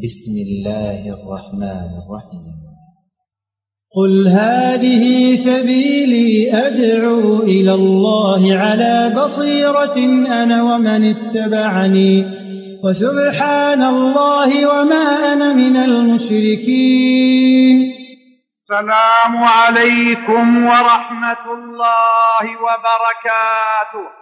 بسم الله الرحمن الرحيم. قل هذه سبيلي أدعو إلى الله على بصيرة أنا ومن اتبعني وسبحان الله وما أنا من المشركين. السلام عليكم ورحمة الله وبركاته.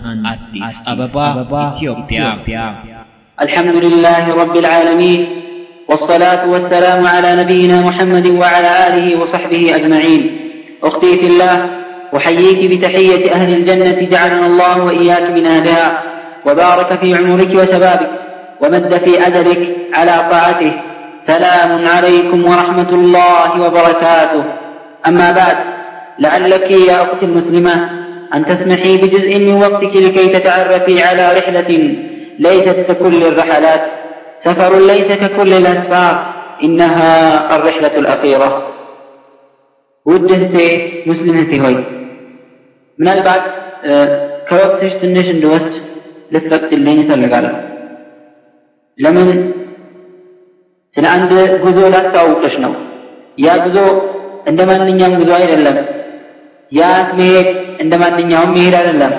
አዲስ አበባ ኢትዮጵያ الحمد لله رب العالمين والصلاة والسلام على نبينا محمد وعلى آله وصحبه أجمعين أختي في الله أحييك بتحية أهل الجنة جعلنا الله وإياك من أهلها وبارك في عمرك وشبابك ومد في أجلك على طاعته سلام عليكم ورحمة الله وبركاته أما بعد لعلك يا أختي المسلمة أن تسمحي بجزء من وقتك لكي تتعرفي على رحلة ليست ككل الرحلات سفر ليس ككل الأسفار إنها الرحلة الأخيرة ውድህቴ ሙስሊምህቴ ሆይ ምናልባት ከወቅትሽ ትንሽ እንድወስድ ልትፈቅድልኝ እፈልጋለሁ ለምን ስለ አንድ ጉዞ ላስተዋውቅሽ ነው ያ ጉዞ እንደ ማንኛውም ጉዞ አይደለም يا ያ عندما እንደ ማንኛውም መሄድ አይደለም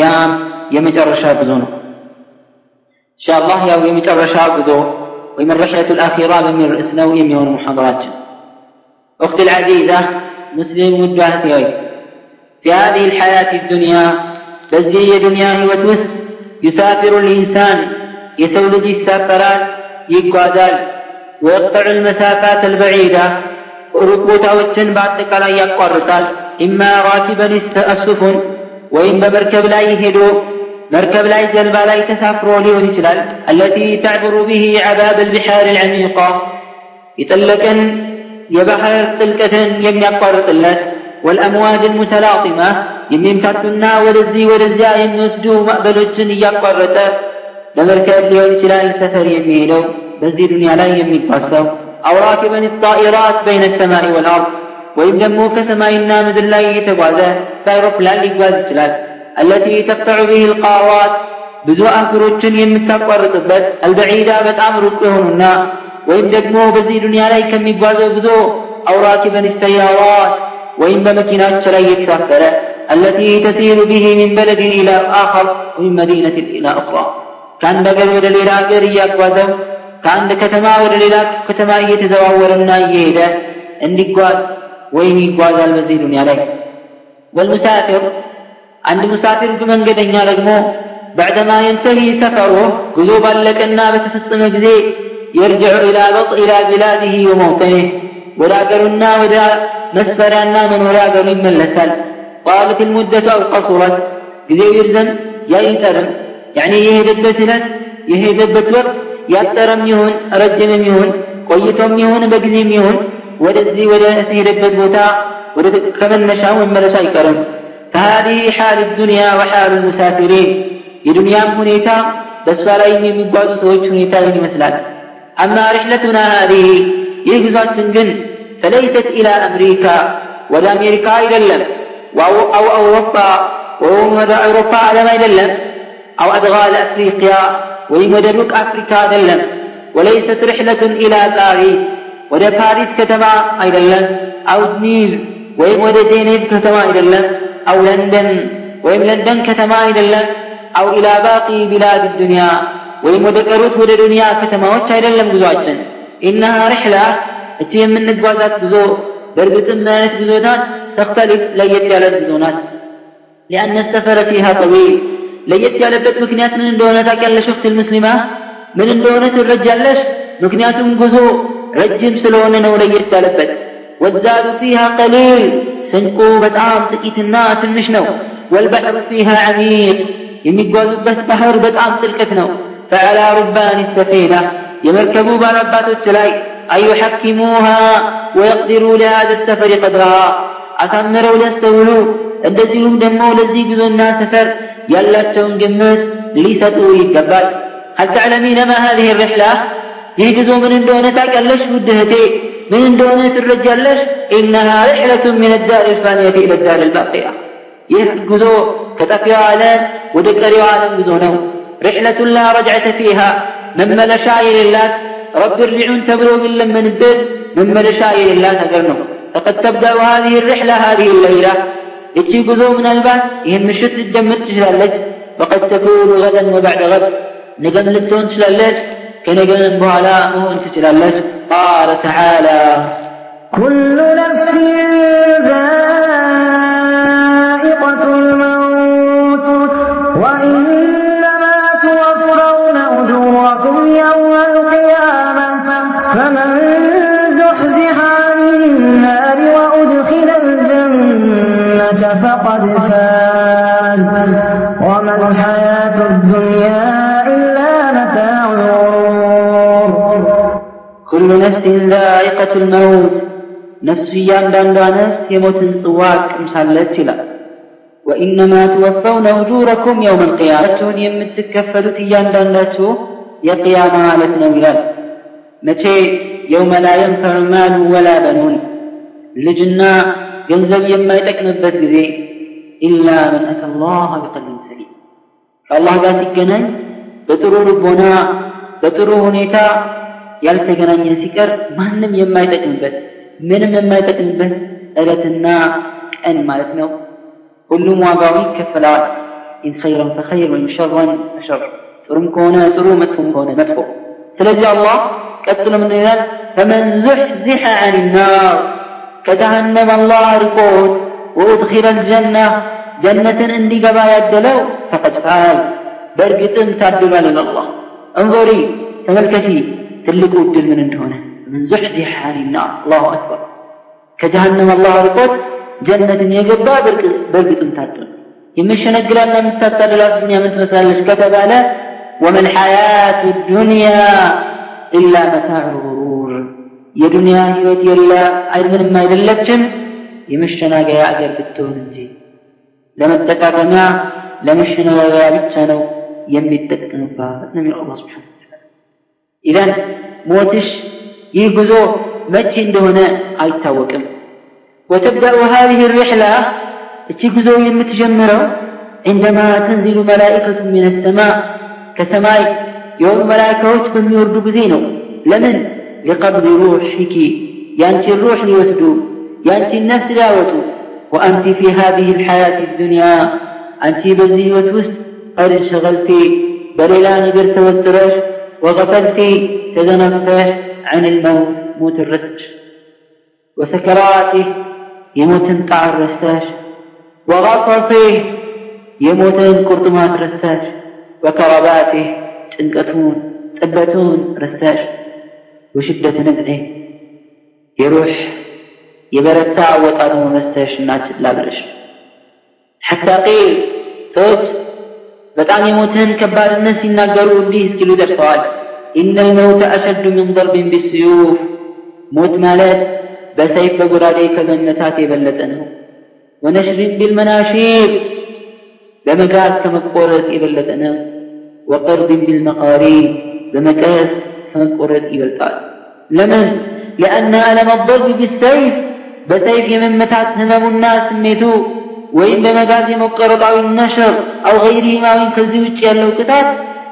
ያም የመጨረሻ ጉዞ ነው ኢንሻአላህ ያው የመጨረሻ ጉዞ ወይም ረሕለቱ ልአኪራ በሚል ርእስ ነው የሚሆኑ ሙሐራችን እክት ልዓዚዛ العزيزة مسلم ወይ في هذه الحياة الدنيا بزي الدنيا هي وتوس يسافر الإنسان يسولد السافران يقادل ويقطع المسافات البعيدة ربوتا وتن بعد لا إما راكبا السفن وإما مركب لا يهدو مركب لا جلبة لا يتسافروا التي تعبر به عباب البحار العميقة يطلقا يبحر طلقة لم يقر طلت والأمواج المتلاطمة يمين فرتنا ورزي ورزي أين نسجو مقبلت يقرت لمركب ليون سفر يميلو بزي دنيا لا يمين فاسو أو راكبا الطائرات بين السماء والأرض ወይም ደግሞ ከሰማይና ምድር ላይ የተጓዘ በአይሮፕላን ሊጓዝ ይችላል። አለቲ ተቅጠዑ ቢህ ልቃሯት ብዙ አህጉሮችን የምታቋርጥበት አልበዒዳ በጣም ሩቅ የሆኑና ወይም ደግሞ በዚህ ዱንያ ላይ ከሚጓዘው ጉዞ አውራኪ በንስተያሯት ወይም በመኪናዎች ላይ እየተሳፈረ አለቲ ተሲሩ ቢህ ሚን በለድን ኢላ አኸር ወሚን መዲነትን ኢላ እኽራ ከአንድ ሀገር ወደ ሌላ ሀገር እያጓዘው ከአንድ ከተማ ወደ ሌላ ከተማ እየተዘዋወረና እየሄደ እንዲጓዝ ወይም ይጓዛል በዚህ ዱንያ ላይ ወልሙሳፊር አንድ ሙሳፊር መንገደኛ ደግሞ ባዕደማ የንተሂ ሰፈሮ ጉዞ ባለቀና በተፈጸመ ጊዜ የርጅዑ ኢላ በጥ ኢላ ቢላዲሂ ወመውጠኒህ ወደ አገሩና ወደ መስፈሪያና መኖሪያ አገሩ ይመለሳል። ጣለት ልሙደቱ አው ጊዜው ይርዘም ያይጠርም ያኒ የሄደበት ዕለት የሄደበት ወቅት ያጠረም ይሁን ረጅምም ይሁን ቆይቶም ይሁን በጊዜም ይሁን ወደዚህ ወደ ሄደበት ቦታ ወደ ከመነሻው መመለሱ አይቀርም فهذه حال الدنيا وحال المسافرين የዱንያም ሁኔታ በእሷ ላይ የሚጓዙ ሰዎች ሁኔታ ይህን ይመስላል أما رحلتنا هذه ይህ ጉዟችን ግን فليست إلى أمريكا ወደ አሜሪካ አይደለም أو أوروبا ወይም ወደ አውሮፓ ዓለም አይደለም أو أدغال أفريقيا ወይም ወደ ሩቅ አፍሪካ አይደለም وليست رحلة إلى باريس ወደ ፓሪስ ከተማ አይደለም፣ አውትኒዝ ወይም ወደ ጄኔቭ ከተማ አይደለም፣ አው ለንደን ወይም ለንደን ከተማ አይደለም፣ አው ኢላ ባቂ ቢላድ ዱንያ ወይም ወደ ቀሩት ወደ ዱንያ ከተማዎች አይደለም ጉዟችን። ኢነሃ ርሕላ እቺ የምንጓዛት ጉዞ በእርግጥም አይነት ጉዞ ናት። ተክተሊፍ ለየት ያለት ጉዞ ናት። ሊአነ ሰፈረ ፊሃ ጠዊል ለየት ያለበት ምክንያት ምን እንደሆነ ታውቂያለሽ? ወቅት ልሙስሊማ ምን እንደሆነ ትረጃለሽ። ምክንያቱም ጉዞ ረጅም ስለሆነ ነው ለየት ያለበት والزاد فيها قليل ስንቁ በጣም ጥቂትና ትንሽ ነው والبحر فيها عميق የሚጓዙበት ባህር በጣም ጥልቀት ነው فعلى ربان السفينة يمركبوا باربات التلاي أن يحكموها ويقدروا لهذا السفر قدرها أسمروا ليستولوا እንደዚሁም ደግሞ ለዚህ ጉዞና ሰፈር ያላቸውን ግምት ሊሰጡ ይገባል هل تعلمين ما هذه الرحلة ይህ ጉዞ ምን እንደሆነ ታውቂያለሽ? ውድ እህቴ ምን እንደሆነ ትረጃለሽ? ኢነሃ ሪሕለቱ ሚን ዳር ልፋንየቲ ኢለ ዳር ልባቂያ ይህ ጉዞ ከጠፊዋ ዓለም ወደ ቀሪዋ ዓለም ጉዞ ነው። ሪሕለቱን ላ ረጅዕተ ፊሃ መመለሻ የሌላት ረቢ ርጅዑን ተብሎ የሚለመንበት መመለሻ የሌላት ነገር ነው። ፈቀድ ተብደኡ ሃዚህ ሪሕላ ሃዚህ ለይላ እቺ ጉዞ ምናልባት ይህን ምሽት ልትጀምር ትችላለች። ወቀድ ተኩኑ ገደን ወባዕደ ገድ ነገም ልትሆን ትችላለች። ከነገም በኋላ መሆን ትችላለች قال تعالى كل نفس ذائقة الموت وإنما توفون أجوركم يوم القيامة فمن زحزح عن النار وأدخل الجنة فقد فاز وما الحياة ነፍሲን ዛኢቀቱል መውት ነፍሱ እያንዳንዷ ነፍስ የሞትን ጽዋ ትቀምሳለች ይላል። ወኢነማ ትወፈውነ ውጁረኩም የውመል ቂያማችሁን የምትከፈሉት እያንዳንዳችሁ የቅያማ ማለት ነው ይላል። መቼ የውመ ላ የንፈዕ ማሉ ወላ በኑን ልጅና ገንዘብ የማይጠቅምበት ጊዜ ኢላ መን አተ ላህ ቢቀልቢን ሰሊም ከአላህ ጋር ሲገናኝ በጥሩ ልቦና በጥሩ ሁኔታ ያልተገናኘ ሲቀር ማንም የማይጠቅምበት ምንም የማይጠቅምበት ዕለትና ቀን ማለት ነው ሁሉም ዋጋው ይከፈለዋል ኢን ኸይረን ፈኸይር ወይም ሸረን ፈሸር ጥሩም ከሆነ ጥሩ መጥፎም ከሆነ መጥፎ ስለዚህ አላህ ቀጥሎ ምን ይላል ፈመን ዙሕዚሐ አን ናር ከጀሃነም አላህ ርቆት ወኡድኺለ ልጀና ጀነትን እንዲገባ ያደለው ፈቀድ ፋዝ በእርግጥም ታድሏል ይላላህ እንዞሪ ተመልከቲ ትልቁ እድል ምን እንደሆነ? ምን ዙሕዚሐ አን ናር አላሁ አክበር። ከጀሃነም አላህ ርቆት ጀነትን የገባ በእርግጥም ታድሏል የምሸነግላና የምታታልላት ዱንያ ምን ትመስላለች ከተባለ ወመል ሐያቱ ዱንያ ኢላ መታዑ ጉሩር የዱንያ ህይወት የሌላ ምንም አይደለችም። የመሸናገያ አገር ብትሆን እንጂ። ለመጠቃቀሚያ ለመሸናገያ ብቻ ነው የሚጠቀምባት። ነው የሚለው ስብሓን ኢዘን ሞትሽ ይህ ጉዞ መቼ እንደሆነ አይታወቅም وتبدأ هذه الرحلة እቺ ጉዞ የምትጀምረው عندما تنزل ملائكة من السماء كسماء يوم ملائكة بميورد بزينو لمن لقبض روحك يانتي الروح ليوسدوا يانتي النفس لاوتوا وأنت في هذه الحياة الدنيا أنت بزي وتوست قد انشغلت بليلا نقر توترش وغفلت تزنفتش عن الموت موت الرسش وسكراته يموتن ጣር ረስተሽ وغطسه የሞትን ቁርጥማት ረስተሽ وكرباته ጭንቀቱን ጥበቱን ረስተሽ وشدة نزعه የሩህ የበረታ አወጣጡን ረስተሽ እና ችላ ብለሽ حتى قيل ሰዎች በጣም የሞትን ከባድነት ሲናገሩ እንዲህ እስኪሉ ደርሰዋል إن الموت أشد من ضرب بالسيوف ሞት ማለት በሰይፍ በጎራዴ ከመመታት የበለጠ ነው ወነሽሪን ቢልመናሺር በመጋዝ ከመቆረጥ የበለጠ ነው ወቀርብን ቢልመቃሪን በመቀስ ከመቆረጥ ይበልጣል ለምን لأن ألم الضرب بالسيف بسيف يممتات هممنا سميتو وإن بمجاز مقرط أو النشر أو غيرهما وإن كزيوش يالو كتاب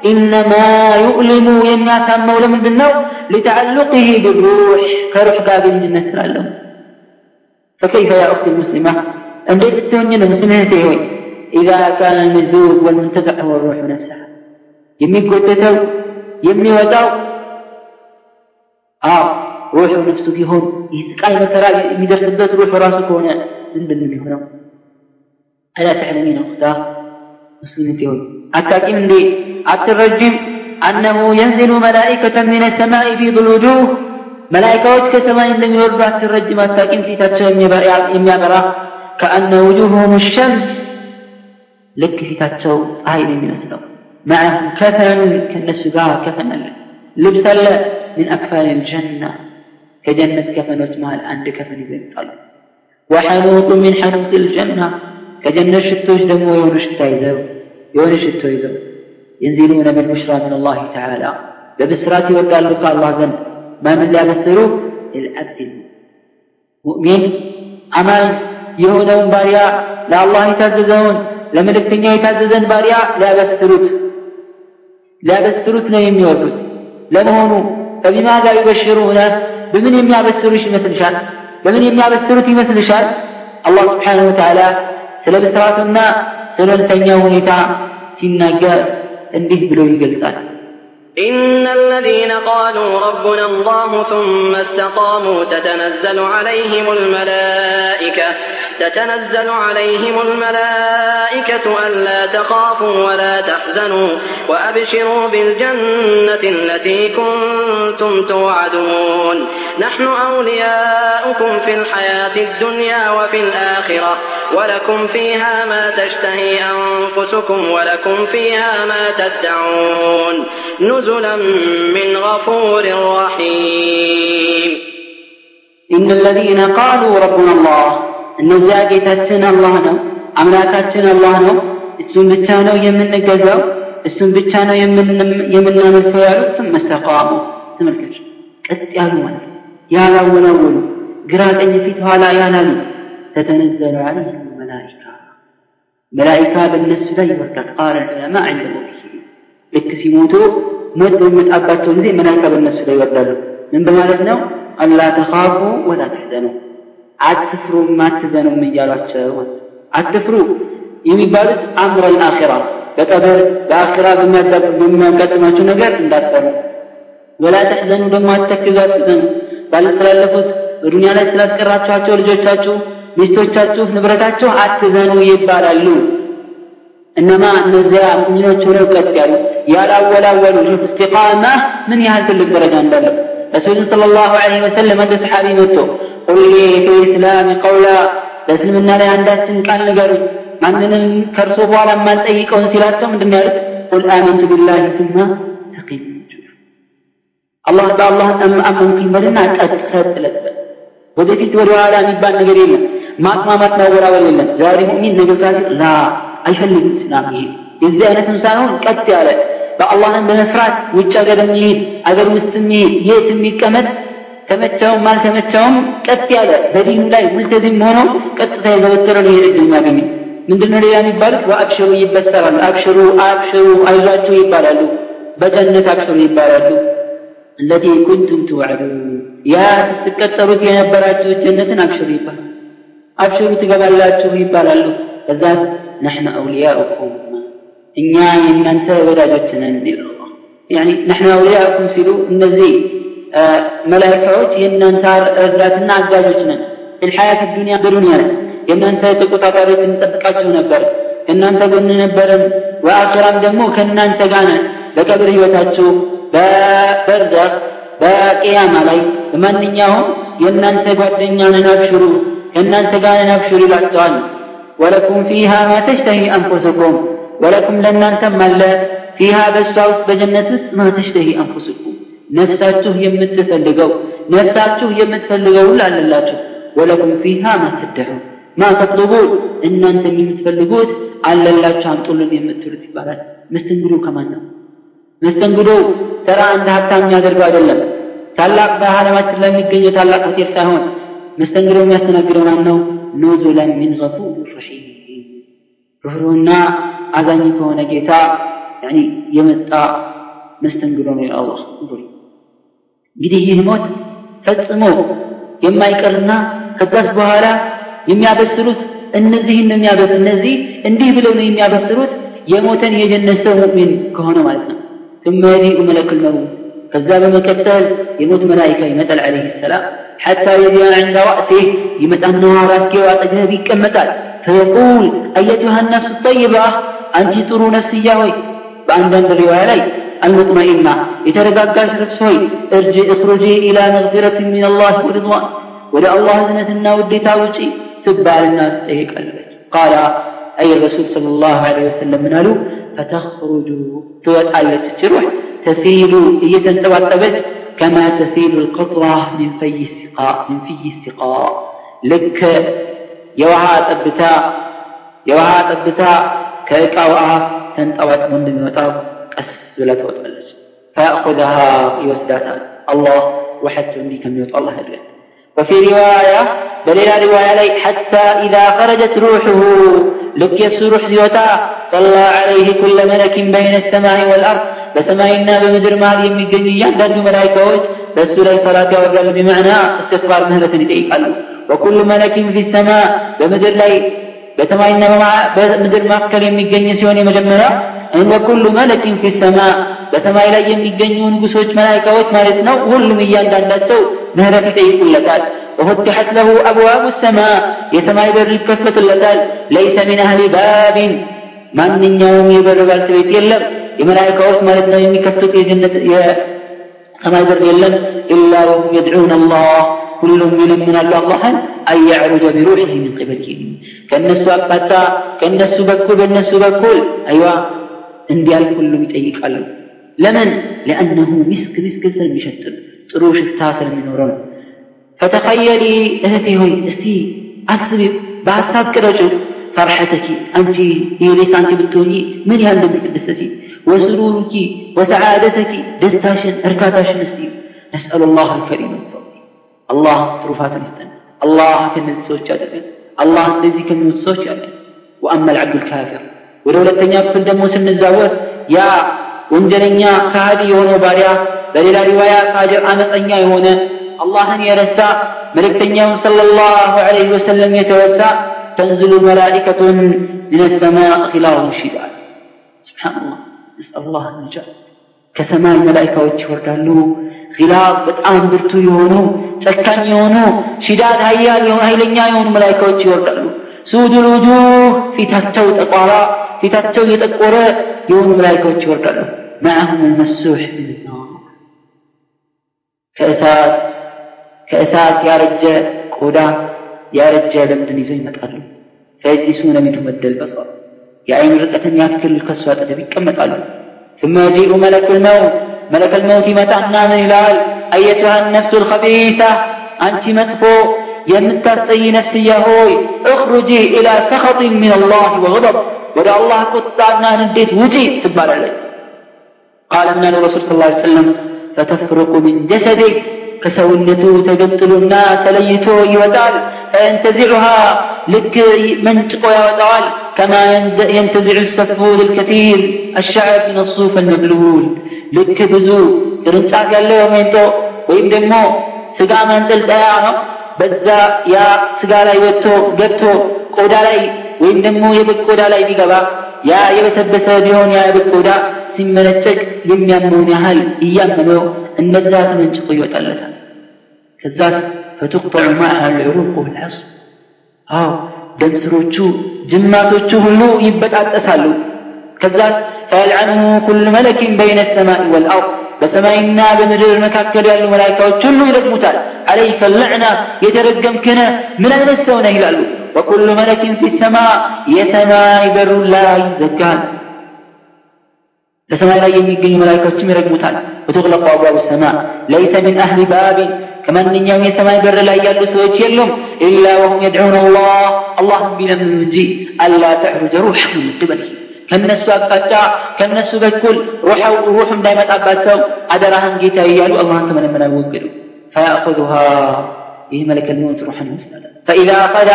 إنما يؤلم يمنع سامو لمن بالنو لتعلقه بالروح كروح قابل من النسر له فكيف يا أختي المسلمة؟ أن تتونين مسلمتي هوي. إذا كان المذوب والمنتزع هو الروح نفسها. يمي قدتو يمي وداو آه روح نفسه يهون يسقاي مكرا يدرس الدرس روح راسك هنا من بن هنا ألا تعلمين أختاه مسلمتي أتاكين لي أترجم أنه ينزل ملائكة من السماء في ظل الوجوه. ملائكة كسماء لم يرد أترجم أتاكين في تاتشو يميابرا كأن وجوههم الشمس لك في تاتشو صحيح من أسلام معهم كفن كالناس قال كفن لبس من أكفان الجنة. كجنة كفن وتمال عند كفن زي وحنوط من حنوط الجنة. ከጀነት ሽቶች ደግሞ የሆኑ ሽታ ይዘው የሆነ ሽቶ ይዘው የንዚሉነ ብልቡሽራ ምን አላህ ተዓላ በብስራት ይወርዳሉ ከአላህ ዘንድ ማምን ሊያበስሩ ልአብድ ሙእሚን አማኝ የሆነውን ባሪያ ለአላህ የታዘዘውን ለመልእክተኛ የታዘዘን ባሪያ ሊያበስሩት ሊያበስሩት ነው የሚወርዱት ለመሆኑ በቢማ ጋር ይበሽሩነ በምን የሚያበስሩሽ ይመስልሻል በምን የሚያበስሩት ይመስልሻል አላህ ስብሓንሁ ወተዓላ ስለ ብስራቱና ስለ እንተኛው ሁኔታ ሲናገር እንዲህ ብሎ ይገልጻል إن الذين قالوا ربنا الله ثم استقاموا تتنزل عليهم الملائكة تتنزل عليهم الملائكة ألا تخافوا ولا تحزنوا وأبشروا بالجنة التي كنتم توعدون نحن أولياؤكم في الحياة الدنيا وفي الآخرة ولكم فيها ما تشتهي أنفسكم ولكم فيها ما تدعون نزلا من غفور رحيم إن الذين قالوا ربنا الله እነዚያ ጌታችን አላህ ነው አምላካችን አላህ ነው እሱን ብቻ ነው የምንገዛው እሱን ብቻ ነው የምናመልከው ያሉት መስተቃሙ ተመልከች ቀጥ ያሉ ማለት ነው ያላወላወሉ ግራ ቀኝ ፊት ኋላ ያላሉ። ተተነዘሉ አለይህም መላኢካ። መላኢካ በእነሱ ላይ ይወርዳል። ቃል ዑለማ ሞቲሂ ልክ ሲሞቱ ሞት በሚመጣባቸው ጊዜ መላኢካ በእነሱ ላይ ይወርዳሉ። ምን በማለት ነው? አላ ተኻፉ ወላ ተሕዘኑ። አትፍሩም አትዘኑም እያሏቸው አትፍሩ የሚባሉት አምረ ልአኺራ በቀብር በአኺራ በሚያጋጥማችሁ ነገር እንዳትፈሩ። ወላ ተሕዘኑ ደግሞ አትተክዙ አትዘኑ ስላለፉት በዱንያ ላይ ስላስቀራችኋቸው ልጆቻችሁ፣ ሚስቶቻችሁ፣ ንብረታችሁ አትዘኑ ይባላሉ። እነማ እነዚያ ሙእሚኖች ሆነው ቀጥ ያሉ ያላወላወሉ ሹፍ እስቲቃማ ምን ያህል ትልቅ ደረጃ እንዳለው። ረሱሉን ሰለላሁ ዐለይሂ ወሰለም እንደ ሰሓቢ መጥቶ ቁሊ ፊል ቀውላ በእስልምና ላይ አንዳችን ቃል ንገሩኝ ማንንም ከእርሶ በኋላ የማልጠይቀውን ሲላቸው ምንድን ያሉት? ቁል አመንቱ ቢላሂ ሱማ አላህ በአላህ አመንኩኝ በልና ቀጥ ሰጥ ለጥበል ወደፊት ወደ ኋላ የሚባል ነገር የለም። ማቅማማት ማወራወር የለም። ዛሬ ሙእሚን ነገ ካፊር ላ አይፈልግም እስላም ይሄ። የዚህ አይነትም ሳይሆን ቀጥ ያለ በአላህን በመፍራት ውጭ ሀገር የሚሄድ አገር ውስጥ የሚሄድ የት የሚቀመጥ ተመቻውም አልተመቻውም ቀጥ ያለ በዲኑ ላይ ሙልተዚም ሆኖ ቀጥታ የዘወተረ ነው ይሄድ የሚያገኘው ምንድነው ሌላ የሚባሉት? ወአብሽሩ ይበሰራሉ። አብሽሩ አብሽሩ አይዟችሁ ይባላሉ። በጀነት አብሽሩ ይባላሉ እለቲ ኩንቱም ትውዐዱን ያ ስትቀጠሩት የነበራችሁ ጀነትን አብሽሩ ይባላል አብሽሩ ትገባላችሁ ይባላሉ ከዛስ ነሕኑ አውልያኡኩም እኛ የእናንተ ወዳጆች ነን ይላል አውልያኡኩም ሲሉ እነዚህ መላይካዎች የእናንተ ረዳትና አጋዦች ነን ፊልሐያት ዱንያ በዱንያ ላይ የእናንተ ተቆጣጣሪዎች እንጠብቃችሁ ነበር ከእናንተ ጎን ነበረን ወአኺራም ደግሞ ከእናንተ ጋር ነን በቀብር ህይወታችሁ በበርዘኽ በቅያማ ላይ በማንኛውም የእናንተ ጓደኛ ነን አብሽሩ ከእናንተ ጋር ነን አብሽሩ ይላቸዋል። ወለኩም ፊሃ ማ ተሽተሂ አንፉስኩም ወለኩም ለእናንተም አለ። ፊሃ በእሷ ውስጥ በጀነት ውስጥ ማ ተሽተሂ አንፉስኩም ነፍሳችሁ የምትፈልገው ነፍሳችሁ የምትፈልገው ሁሉ ወለኩም ፊሃ ማ ተደዑ ማ ተጥሉቡን እናንተም የምትፈልጉት አለላችሁ አምጡልን የምትሉት ይባላል። መስተንግዶ ከማን ነው መስተንግዶ ተራ እንደ ሀብታም የሚያደርገው አይደለም። ታላቅ በዓለማችን ላይ የሚገኘው ታላቅ ሆቴል ሳይሆን መስተንግዶ የሚያስተናግደው ማን ነው ኑዙለን ሚን ገፉር ረሒም አዛኝ ከሆነ ጌታ የመጣ መስተንግዶ ነው የአላህ እንግዲህ ይህ ሞት ፈጽሞ የማይቀርና ከዛስ በኋላ የሚያበስሩት እነዚህን የሚያበስ እነዚህ እንዲህ ብለው ነው የሚያበስሩት የሞተን የጀነት ሰው ሙእሚን ከሆነ ማለት ነው ثم يجيء ملك الموت. كذاب مكتل يموت ملائكة يمثل عليه السلام. حتى يجيء عند رأسه يمت النهار أسكي وأتجهبي كمتال فيقول أيتها النفس الطيبة؟ أنت ترو نفسي ياوي بأندن الرواية لي المطمئنة. يترقاقاش نفسي ارجع اخرجي إلى مغفرة من الله ورضوان. ولا الله زنتنا ودي تاوتي تبع الناس تهيك قال أي الرسول صلى الله عليه وسلم من قالوا فتخرج توطالت تروح. تسيل إيتا توطبت كما تسيل القطرة من في السقاء من في السقاء. لك يوعى طبتا يوعى طبتا كيقاوعها تنطوط من المطاب قس ولا فأخذها فيأخذها يوسداتها الله وحتى مني كم الله وفي رواية بل رواية لي حتى إذا خرجت روحه لك يسروح زيوتا صلى عليه كل ملك بين السماء والأرض بسماء بمدر مال يمكن يندر ملائكة بس لي صلاة ورجل بمعنى استغفار مهلة يتيقل وكل ملك في السماء بمدر لي በሰማይና በምድር መካከል የሚገኝ ሲሆን የመጀመሪያ ወኩሉ መለኪን ፊ ሰማ በሰማይ ላይ የሚገኙ ንጉሶች መላይካዎች ማለት ነው ሁሉም እያንዳንዳቸው ምህረት ይጠይቁለታል وفتحت له أبواب السماء يسمع بر كفة اللتال ليس من أهل باب من يوم يبر بالتبيت يلم የመላይካዎች ማለት ነው የሚከፍቱት የጀነት የሰማይ በር የለም ኢላ ወሁም የድዑን አላህ ሁሉም ይለምናሉ አላህን አን ያዕሩጀ ቢሩሒህ ሚን ቅበሊሂም ከእነሱ አቅጣጫ ከእነሱ በኩል በእነሱ በኩል አይዋ እንዲያልፍ ሁሉም ይጠይቃሉ ለምን ሊአነሁ ሚስክ ሚስክ ስለሚሸጥ ጥሩ ሽታ ስለሚኖረው ነው ፈተኸየሊ እህቴ ሆይ እስቲ አስቢ በሀሳብ ቅረጩ ፈርሐተኪ አንቺ ይህኔስ አንቺ ብትሆኚ ምን ያህል እንደምትደሰቲ ወስሩሩኪ ወሰዓደተኪ ደስታሽን እርካታሽን እስቲ ነስአሉ ላህ አልከሪም አላህ ትሩፋትን ይስጠን አላህ ከነዚህ ሰዎች ያደረገን አላህ እንደዚህ ከሚወት ሰዎች ያለን ወአማ ልዓብዱ ልካፊር ወደ ሁለተኛ ክፍል ደግሞ ስንዛወር ያ ወንጀለኛ ከሃዲ የሆነው ባሪያ በሌላ ሪዋያ ፋጅር አመፀኛ የሆነ አላህን የረሳ መልእክተኛውን ሰለላሁ ዐለይሂ ወሰለም የተወሳ ተንዝሉ መላኢከቱን ምን ሰማእ ኺላሁም ሺድአል ሱብሓነላህ ነስአሉላህ ነጃ ከሰማይ መላኢካዎች ይወርዳሉ። ኺላፍ በጣም ብርቱ የሆኑ ጨካኝ የሆኑ ሺዳድ ሀያል የሆኑ ኃይለኛ የሆኑ መላኢካዎች ይወርዳሉ። ሱዱል ውጁህ ፊታቸው ጠቋራ ፊታቸው የጠቆረ የሆኑ መላኢካዎች ይወርዳሉ። ማዕሁም መሱሕ ከእሳት ከእሳት ያረጀ ቆዳ ያረጀ ለምድን ይዘው ይመጣሉ ፈየጅሊሱነ ሚንሁ መደል በሰር የአይን ርቀትን ያክል ከእሱ አጠገብ ይቀመጣሉ ثم يجيء ملك الموت ملك الموت يمتعنا من الهال أيتها النفس الخبيثة أنت مدفو يمتعطي نفسي هوي اخرجي إلى سخط من الله وغضب ودع الله قطعنا نديت وجي تبال عليه قال من الرسول صلى الله عليه وسلم فتفرق ከሰውነቱ ተገንጥሎና ተለይቶ ይወጣል ፈየንተዚዑሃ ልክ መንጭቆ ያወጣዋል ከማ የንተዚዑ ሰፉድ ልከቲር አሻዕብ ምን ሱፍ አልመብሉል ልክ ብዙ ቅርንጫፍ ያለው ሜንጦ ወይም ደግሞ ስጋ ማንጠልጠያ ነው በዛ ያ ስጋ ላይ ወጥቶ ገብቶ ቆዳ ላይ ወይም ደግሞ የበግ ቆዳ ላይ ቢገባ ያ የበሰበሰ ቢሆን ያ የበግ ቆዳ ሲመነጨቅ የሚያመውን ያህል እያመኖ እነዛ ተመንጭቆ ይወጣለታል። ከዛስ ፈቱቅጠዑ ማዕሃ ልዑሩቅ ወልዐስብ አዎ ደም ጅማቶቹ ሁሉ ይበጣጠሳሉ። ከዛስ ፈየልዐንሁ ኩሉ መለኪን በይነ ሰማይ ወልአርድ በሰማይና በምድር መካከል ያሉ መላይካዎች ሁሉ ይረግሙታል አለይከ ለዕና የተረገምክነ ምን አይነት ሰው ነህ ይላሉ። ወኩሉ መለኪን ፊ ሰማ የሰማይ በሩ ላይ ይዘጋል። በሰማይ ላይ የሚገኙ መላይካዎችም ይረግሙታል وتغلق أبواب السماء. ليس من أهل باب كمن من يوم السماء بر لا يجد سويت يلهم إلا وهم يدعون الله. اللهم بنا منجي ألا تعرج روحك من قبله. كم نسوا أكفتا كم نسوا بالكل روح روحهم دائما أباتوا أدراهم جيتا يالو الله كمن من أبوكلوا فيأخذها. إيه ملك الموت روحا مسندا فإذا أخذ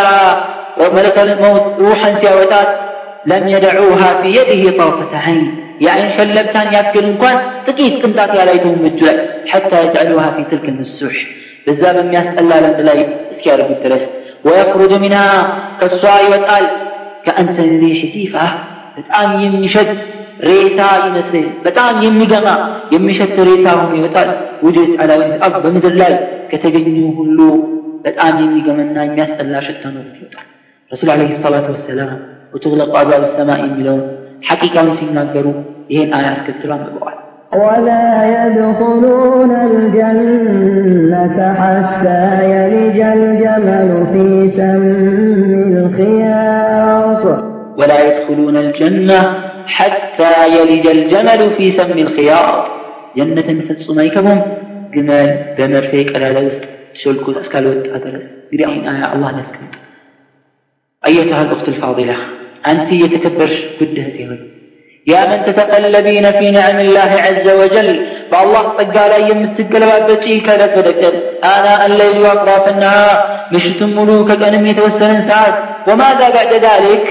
ملك الموت روحا سياوتات لم يدعوها في يده طرفة عين. የአይን ሸለብታን ያክል እንኳን ጥቂት ቅንጣት ያላይተውም እጁ ላይ ሐታ የጅዐሉሃ ፊ ትልክ ንሱሕ በዛ በሚያስጠላ ለምድ ላይ እስኪያደርጉት ድረስ ወየኽሩጁ ሚንሃ ከእሷ ይወጣል ከአንተ ሪሕ ጂፋ በጣም የሚሸት ሬሳ ይመስል በጣም የሚገማ የሚሸት ሬሳ ሆኖ ይወጣል ውጅት አላ ወጅህ አብ በምድር ላይ ከተገኙ ሁሉ በጣም የሚገመና የሚያስጠላ ሽታ ኖሮት ይወጣል ረሱል አለይሂ ሰላቱ ወሰላም ወትግለቁ አብዋብ ሰማይ የሚለውን ሐቂቃውን ሲናገሩ ይሄን አያ አስከትሎ አንብበዋል ولا يدخلون الجنة حتى يلج الجمل في سم الخياط ولا يدخلون الجنة حتى يلج الجمل في سم الخياط جنة فتصوم يكبهم جمال بمر فيك على لوست شلكو اسكال وقت درس قري عين آية الله نسكت أيتها الأخت الفاضلة أنت يتكبرش بدهتي يا من تتقلبين في نعم الله عز وجل فالله قال أي يمتقلباتي كانت ودكت آناء الليل وأطراف النهار مشت ملوك كأنم يتوسل ساعات وماذا بعد ذلك؟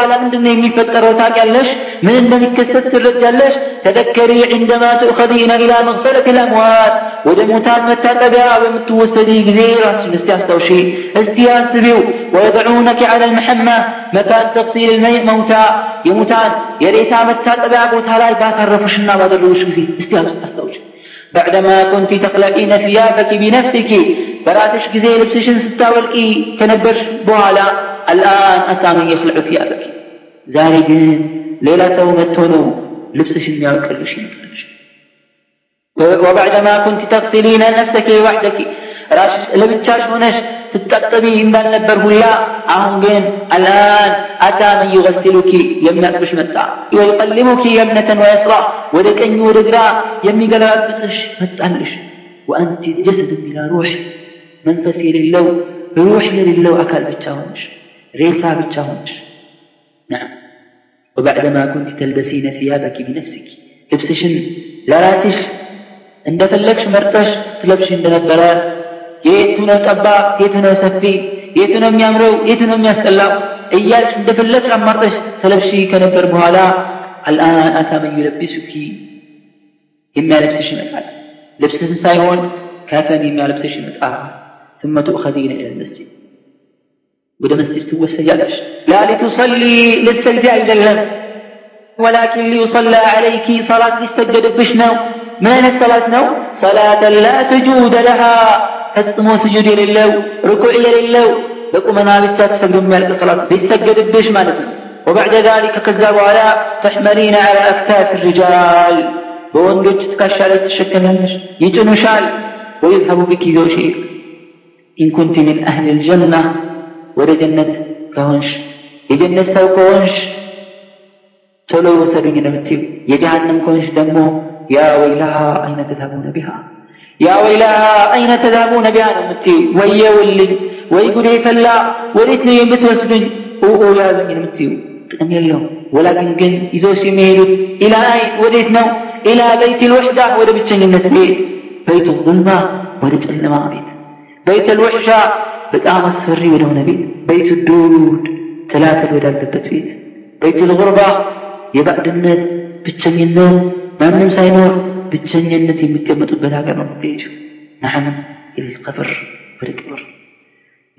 على من دنيا يفتر وتاكلش من دنيا كست الرجالش تذكري عندما تؤخذين إلى مغسلة الأموات ودموتان متاتبع ومتوسدي غير استياستوشي استياستبيو ويضعونك على المحمى مكان تغسيل الميت موتى يموتان يريسا متاتبع بوتالاي باترفشنا بدروش ጊዜ استياستوشي بعدما كنت تخلقين ثيابك بنفسك براتش ጊዜ ልብስሽን ስታወልቂ ከነበርሽ በኋላ الآن أتى من يخلع ثيابك ዛሬ ግን ሌላ ሰው መጥቶ ነው ልብስሽን የሚያወልቅልሽ ይመጣልሽ وبعدما كنت تغسلين نفسك وحدك راشش لبتشاش هناش تتقطبي إن النبر هلا አሁን ግን الآن أتى من يغسلك የሚያጥብሽ መጣ ويقلمك يمنة ويسرى ወደ ቀኝ ወደ ግራ የሚገለባብጥሽ መጣልሽ وأنت جسد بلا روح መንፈስ የሌለው ሩህ የሌለው አካል ብቻ ሆንሽ ሬሳ ብቻ ሆንሽ نعم وبعدما كنت تلبسين ثيابك بنفسك ልብስሽን ለራስሽ እንደፈለግሽ መርጠሽ ትለብሽ እንደነበረ የቱ ነው ጠባብ የቱ ነው ሰፊ የቱ ነው የሚያምረው የቱ ነው የሚያስጠላው እያልሽ እንደፈለግሽ አማርጠሽ ተለብሺ ከነበር በኋላ አልአን አታ መን ዩለቢሱኪ የሚያለብስሽ ይመጣል ልብስን ሳይሆን ከፈን የሚያለብስሽ ይመጣል ثم تؤخذين إلى المسجد ወደ መስጂድ ትወሰጃለሽ ላ ሊቱሰሊ ልትሰግጂ አይደለም ولكن ليصلى عليك صلاة ሊሰገድብሽ ነው ምን አይነት ሰላት ነው صلاة لا سجود لها ፈጽሞ ስጁድ የሌለው ርኩዕ የሌለው በቁመና ብቻ ተሰግዶ የሚያልቅ ሰላት ሊሰገድብሽ ማለት ነው وبعد ذلك ከዛ በኋላ تحملين على أكتاف الرجال በወንዶች ትከሻ ላይ ትሸከሚያለሽ ይጭኑሻል ويذهب بك ይዘውሽ إن كنت من أهل الجنة ወደ ጀነት ከሆንሽ የጀነት ሰው ከሆንሽ ቶሎ ወሰዱኝ ነው የምትይው። የጀሃነም ከሆንሽ ደግሞ ያ ወይላሃ አይነ ተዛቡነ ቢሃ ያ ወይላሃ አይነ ተዛቡነ ቢሃ ነው የምትይው። ወየውልኝ ወይ ጉዴ ፈላ ወዴት ነው የምትወስዱኝ? ኡኡ ያዙኝ ነው የምትይው። ጥቅም የለውም። ወላኪን ግን ይዞሽ የሚሄዱት ኢላ ወዴት ነው? ኢላ በይት ልውሕዳ ወደ ብቸኝነት ቤት። በይቱ ظልማ ወደ ጨለማ ቤት። በይት ልውሕሻ በጣም አስፈሪ ወደሆነ ቤት በይት ዱድ ትላትል ወዳለበት ቤት በይቱል ጉርባ የባዕድነት ብቸኝነት ማንም ሳይኖር ብቸኝነት የሚቀመጡበት ሀገር ነው የምትሄጂው ናም ኢልቀብር ወደ ቀብር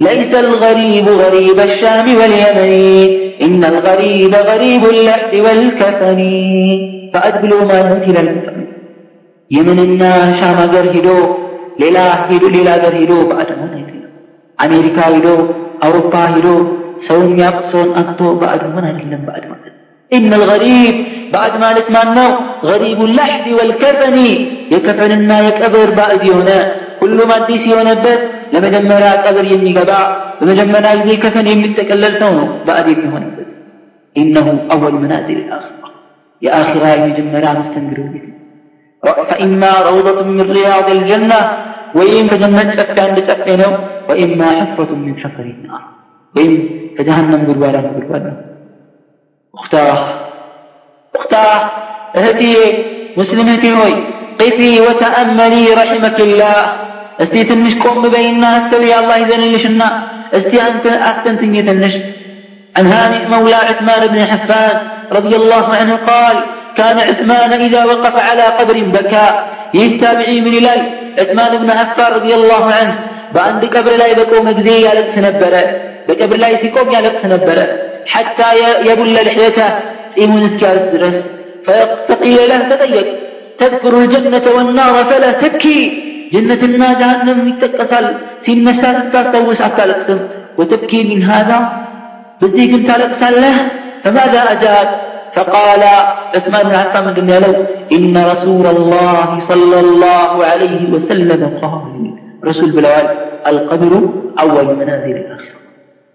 ليس الغريب غريب الشام واليمن إن الغريب غريب اللحد والكفن فأدبلوا ما نهت إلى الكفن يمننا شام غير هدو ليلا هدو ليلا غير هدو بعد አሜሪካ ሄዶ አውሮፓ ሄዶ ሰው የሚያውቅ ሰውን አጥቶ ባዕድ መሆን አይደለም ባዕድ ማለት إن الغريب بعد ما نتمنى غريب اللحد والكفن يكفننا يكبر بعد يونا كل ما أديس يونا بس لما جمرا قبر يمي قبع لما جمرا زي كفن يمي تكلل سونه بعد يمي هنا بس إنه أول منازل الآخرة يا آخرة يمي جمرا مستنقرون فإما روضة من رياض الجنة وإن فجنة شفى عند شفينه وإما حفرة من حفر النار. وإن فجهنم قلوالا قلوالا أختاه أختاه أهتي. مسلمتي هوي. قفي وتأملي رحمك الله. أستي تنش قوم بيننا استوي الله إذن لشنا أستي أنت أحسن تنية النش عن هانئ مولى عثمان بن حفان رضي الله عنه قال كان عثمان إذا وقف على قبر بكى. يتابعي من إلي رضي الله عنه. بأن قبر لا يبقوا مجزي يلبس نبرة. بقبر لا يسيقوم يلبس نبرة. حتى يبل لحيته. سيمون إسكارس درس. فيقتقي له تطيق تذكر الجنة والنار فلا تبكي. جنة ما جهنم يتقصل سين نساس تستوس أكالكسم وتبكي من هذا؟ بديك انت له فماذا أجاب؟ فقال عثمان بن عفان من قلنا له إن رسول الله صلى الله عليه وسلم قال رسول بلوال القبر أول منازل الآخرة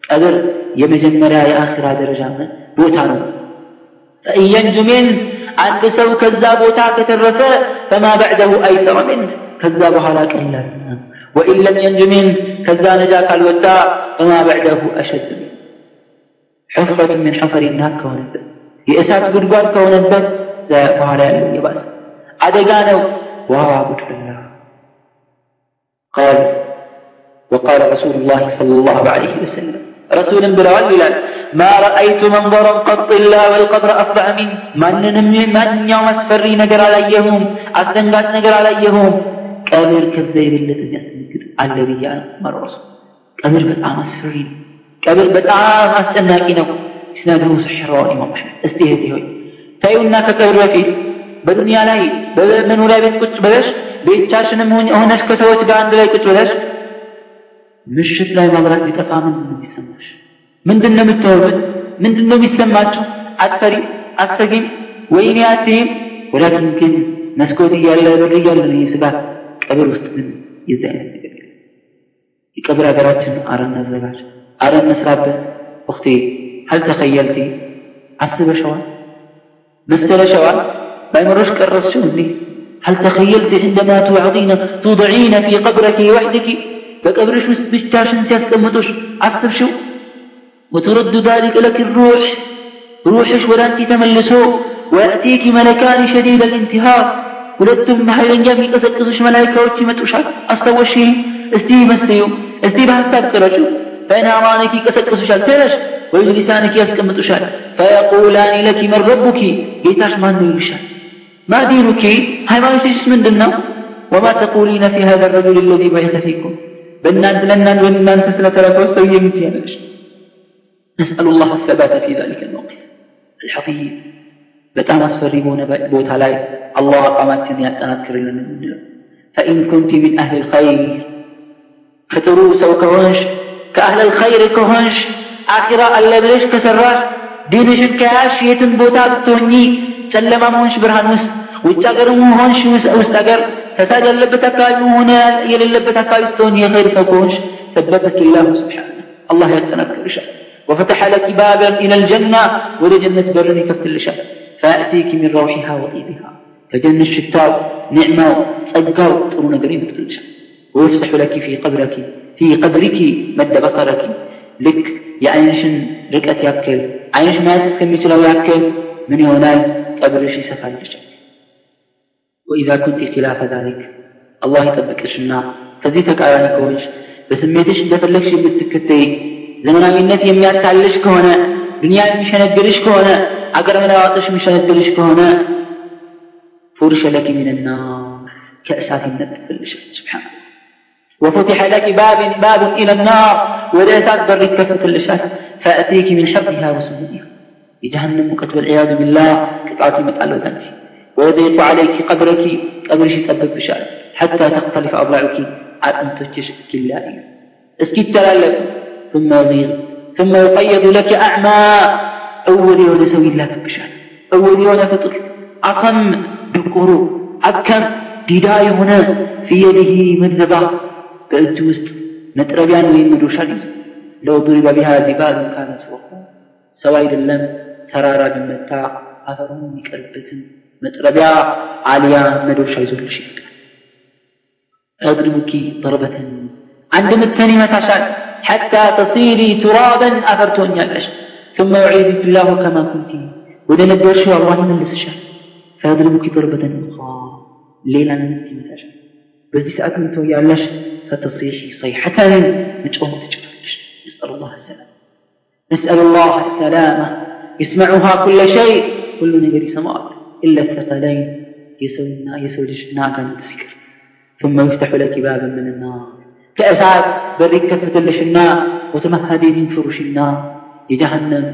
أدر يمجمرا يا آخر درجة بوتانو فإن ينج منه አንድ ሰው ከዛ ቦታ ከተረፈ ፈማ በዕደሁ አይሰረ ምንህ ከዛ በኋላ ቀላል ወኢን ለም የንጅ ምንህ ከዛ ነጃ ካልወጣ ፈማ በዕደሁ አሸድ ምን ሕፍረት ምን ሕፈር ናር ከሆነበት የእሳት ጉድጓድ ከሆነበት በኋላ ያለው የባሰ አደጋ ነው ዋዋ ጉድፍላ قال وقال رسول الله صلى الله عليه وسلم رسول بلال بلال ما رأيت منظرا قط إلا والقبر أفظع منه من من يوم أسفري نقر عليهم أستنقات نقر عليهم قبر كذيب التي يستنقذ الذي يعني مر رسول قبر بتعام أسفري قبر بتعام أستنقذ ነው ኢስናድሁ ሰሒህ ረዋሁ እስቲ እህቴ ሆይ ታዩና ከቀብር በፊት በዱንያ ላይ በመኖሪያ ቤት ቁጭ ብለሽ ቤቻሽንም ሆነሽ ከሰዎች ጋር አንድ ላይ ቁጭ ብለሽ ምሽት ላይ ማብራት ቢጠፋ ምንድን ነው የሚሰማሽ? ምንድን ነው የምታወሩት? የሚሰማችሁ? አትፈሪ አትሰጊም? ወይኔ አትይም? ወላኪን ግን መስኮት እያለ በር እያለ ነው ስጋት። ቀብር ውስጥ ግን የዚህ አይነት ነገር የቀብር ሀገራችን አረን እናዘጋጅ፣ አረን እንስራበት። ኦክቴ هل تخيلتي አስበሸዋል መሰለሸዋል ባይመሮሽ ቀረስሽው እንዴ هل تخيلت عندما توعظين توضعين في قبرك وحدك بقبرش بشتاشن سياسكمتوش عصبشو وترد ذلك لك الروح روحش ولا أنت تملسو ويأتيك ملكان شديد الانتهار ሁለቱም ኃይለኛ የሚቀሰቅሱሽ መላይካዎች ይመጡሻል አስታወሺ እስቲ መስዩ እስቲ በሐሳብ ቅረጩ በናማንክ ይቀሰቅሱሻል ተነሽ በሊሳንኪ ያስቀምጡሻል ፈየቁላኒ ለኪ መን ረቡኪ ጌታሽ ማን ነው ይሉሻል ማ ዲኑኪ ሃይማኖትሽስ ምንድን ነው ወማ ተቁሊነ ፊ ሀዛ ረጁል ለዚ በዒተ ፊኩም በእናንተ ለእናንተ በእናንተ ስለተላከው ሰው የምትያለሽ ነስአሉ ላህ ሰባተ ፊ ዛሊከ ልመውቂፍ አልሐፊዝ በጣም አስፈሪ በሆነ ቦታ ላይ አላህ አቋማችን ያጠናክርልን ምንለው ፈኢን ኩንቲ ሚን አህል ልኸይር ከጥሩ ሰው ከሆንሽ ከአህል ልኸይር ከሆንሽ አኺራ አለ ብለሽ ከሰራሽ ዲንሽን ከያሽ የትን ቦታ ብትሆኚ ጨለማ መሆንሽ ብርሃን ውስጥ ውጭ ሀገርም ሆንሽ ውስጥ ሀገር ፈሳድ ያለበት አካባቢ ሆነ የሌለበት አካባቢ ስትሆን የኸይር ሰው ከሆንሽ ثبتك الله سبحانه الله يتنكرشا وفتح لك بابا إلى الجنة ولجنة برني كفتلشا فأتيك من روحها وطيبها فجنة الشتاء نعمة صدقاء ترون قريب تقلشا ويفسح لك في قبرك في قبرك مد بصرك ልክ የአይንሽን ርቀት ያክል አይንሽ ማየት እስከሚችለው ያክል ምን ይሆናል ቀብርሽ ይሰፋል ይችላል ወኢዛ ኩንቲ ኪላፈ ዛሊክ አላህ ይጠብቅሽና ከዚህ ተቃራኒ ከሆንሽ በስሜትሽ እንደፈለግሽ የምትከተይ ዘመናዊነት የሚያታልሽ ከሆነ ዱንያ የሚሸነግልሽ ከሆነ አገር መለዋወጥሽ የሚሸነግልሽ ከሆነ ፉርሽ ለኪ ሚንና ከእሳት ይነጥፍልሻል ስብሓን ወፈትሐ ለኪ ባብን ባብን ኢለናር النار وليسات برك كفت اللشات فأتيك من حبها وسمودها جهنم قد والعياذ بالله قطعتي متعلق أنت ويضيق عليك قبرك قبرش تأبب بشار حتى تختلف أضلاعك أنت تشك الله اسكي التلالك ثم يضيق ثم يقيد لك أعمى أولي ونسوي الله بشار أولي ونفطر أصم دكورو أكم ዲዳይ ሆነ في يده مذبة በእጁ ውስጥ መጥረቢያን ወይም መዶሻን ይዞ ለው ضرب بها جبال كانت فوقه ሰው አይደለም ተራራ ቢመታ አፈሩን የሚቀርበትን መጥረቢያ አሊያ መዶሻ ይዞልሽ ይመጣል أضربك ضربة عند متن متشال حتى تصيري ترابا أفرتون يالش ثم يعيدك الله كما كنت ودنبرش الله من لسشال فيضربك ضربة أخرى ليلا نمت متشال بس ساعات من تويالش فتصيحي صيحة مجأوم تجعلش نسأل الله السلامة. نسأل الله السلامة. يسمعها كل شيء. كل نجر سماء إلا الثقلين. يسوي جشنا كان تسكر ثم يفتح لك بابا من النار. كأسعد بريك كفة لشنا وتمهدي من فروش النار. لجهنم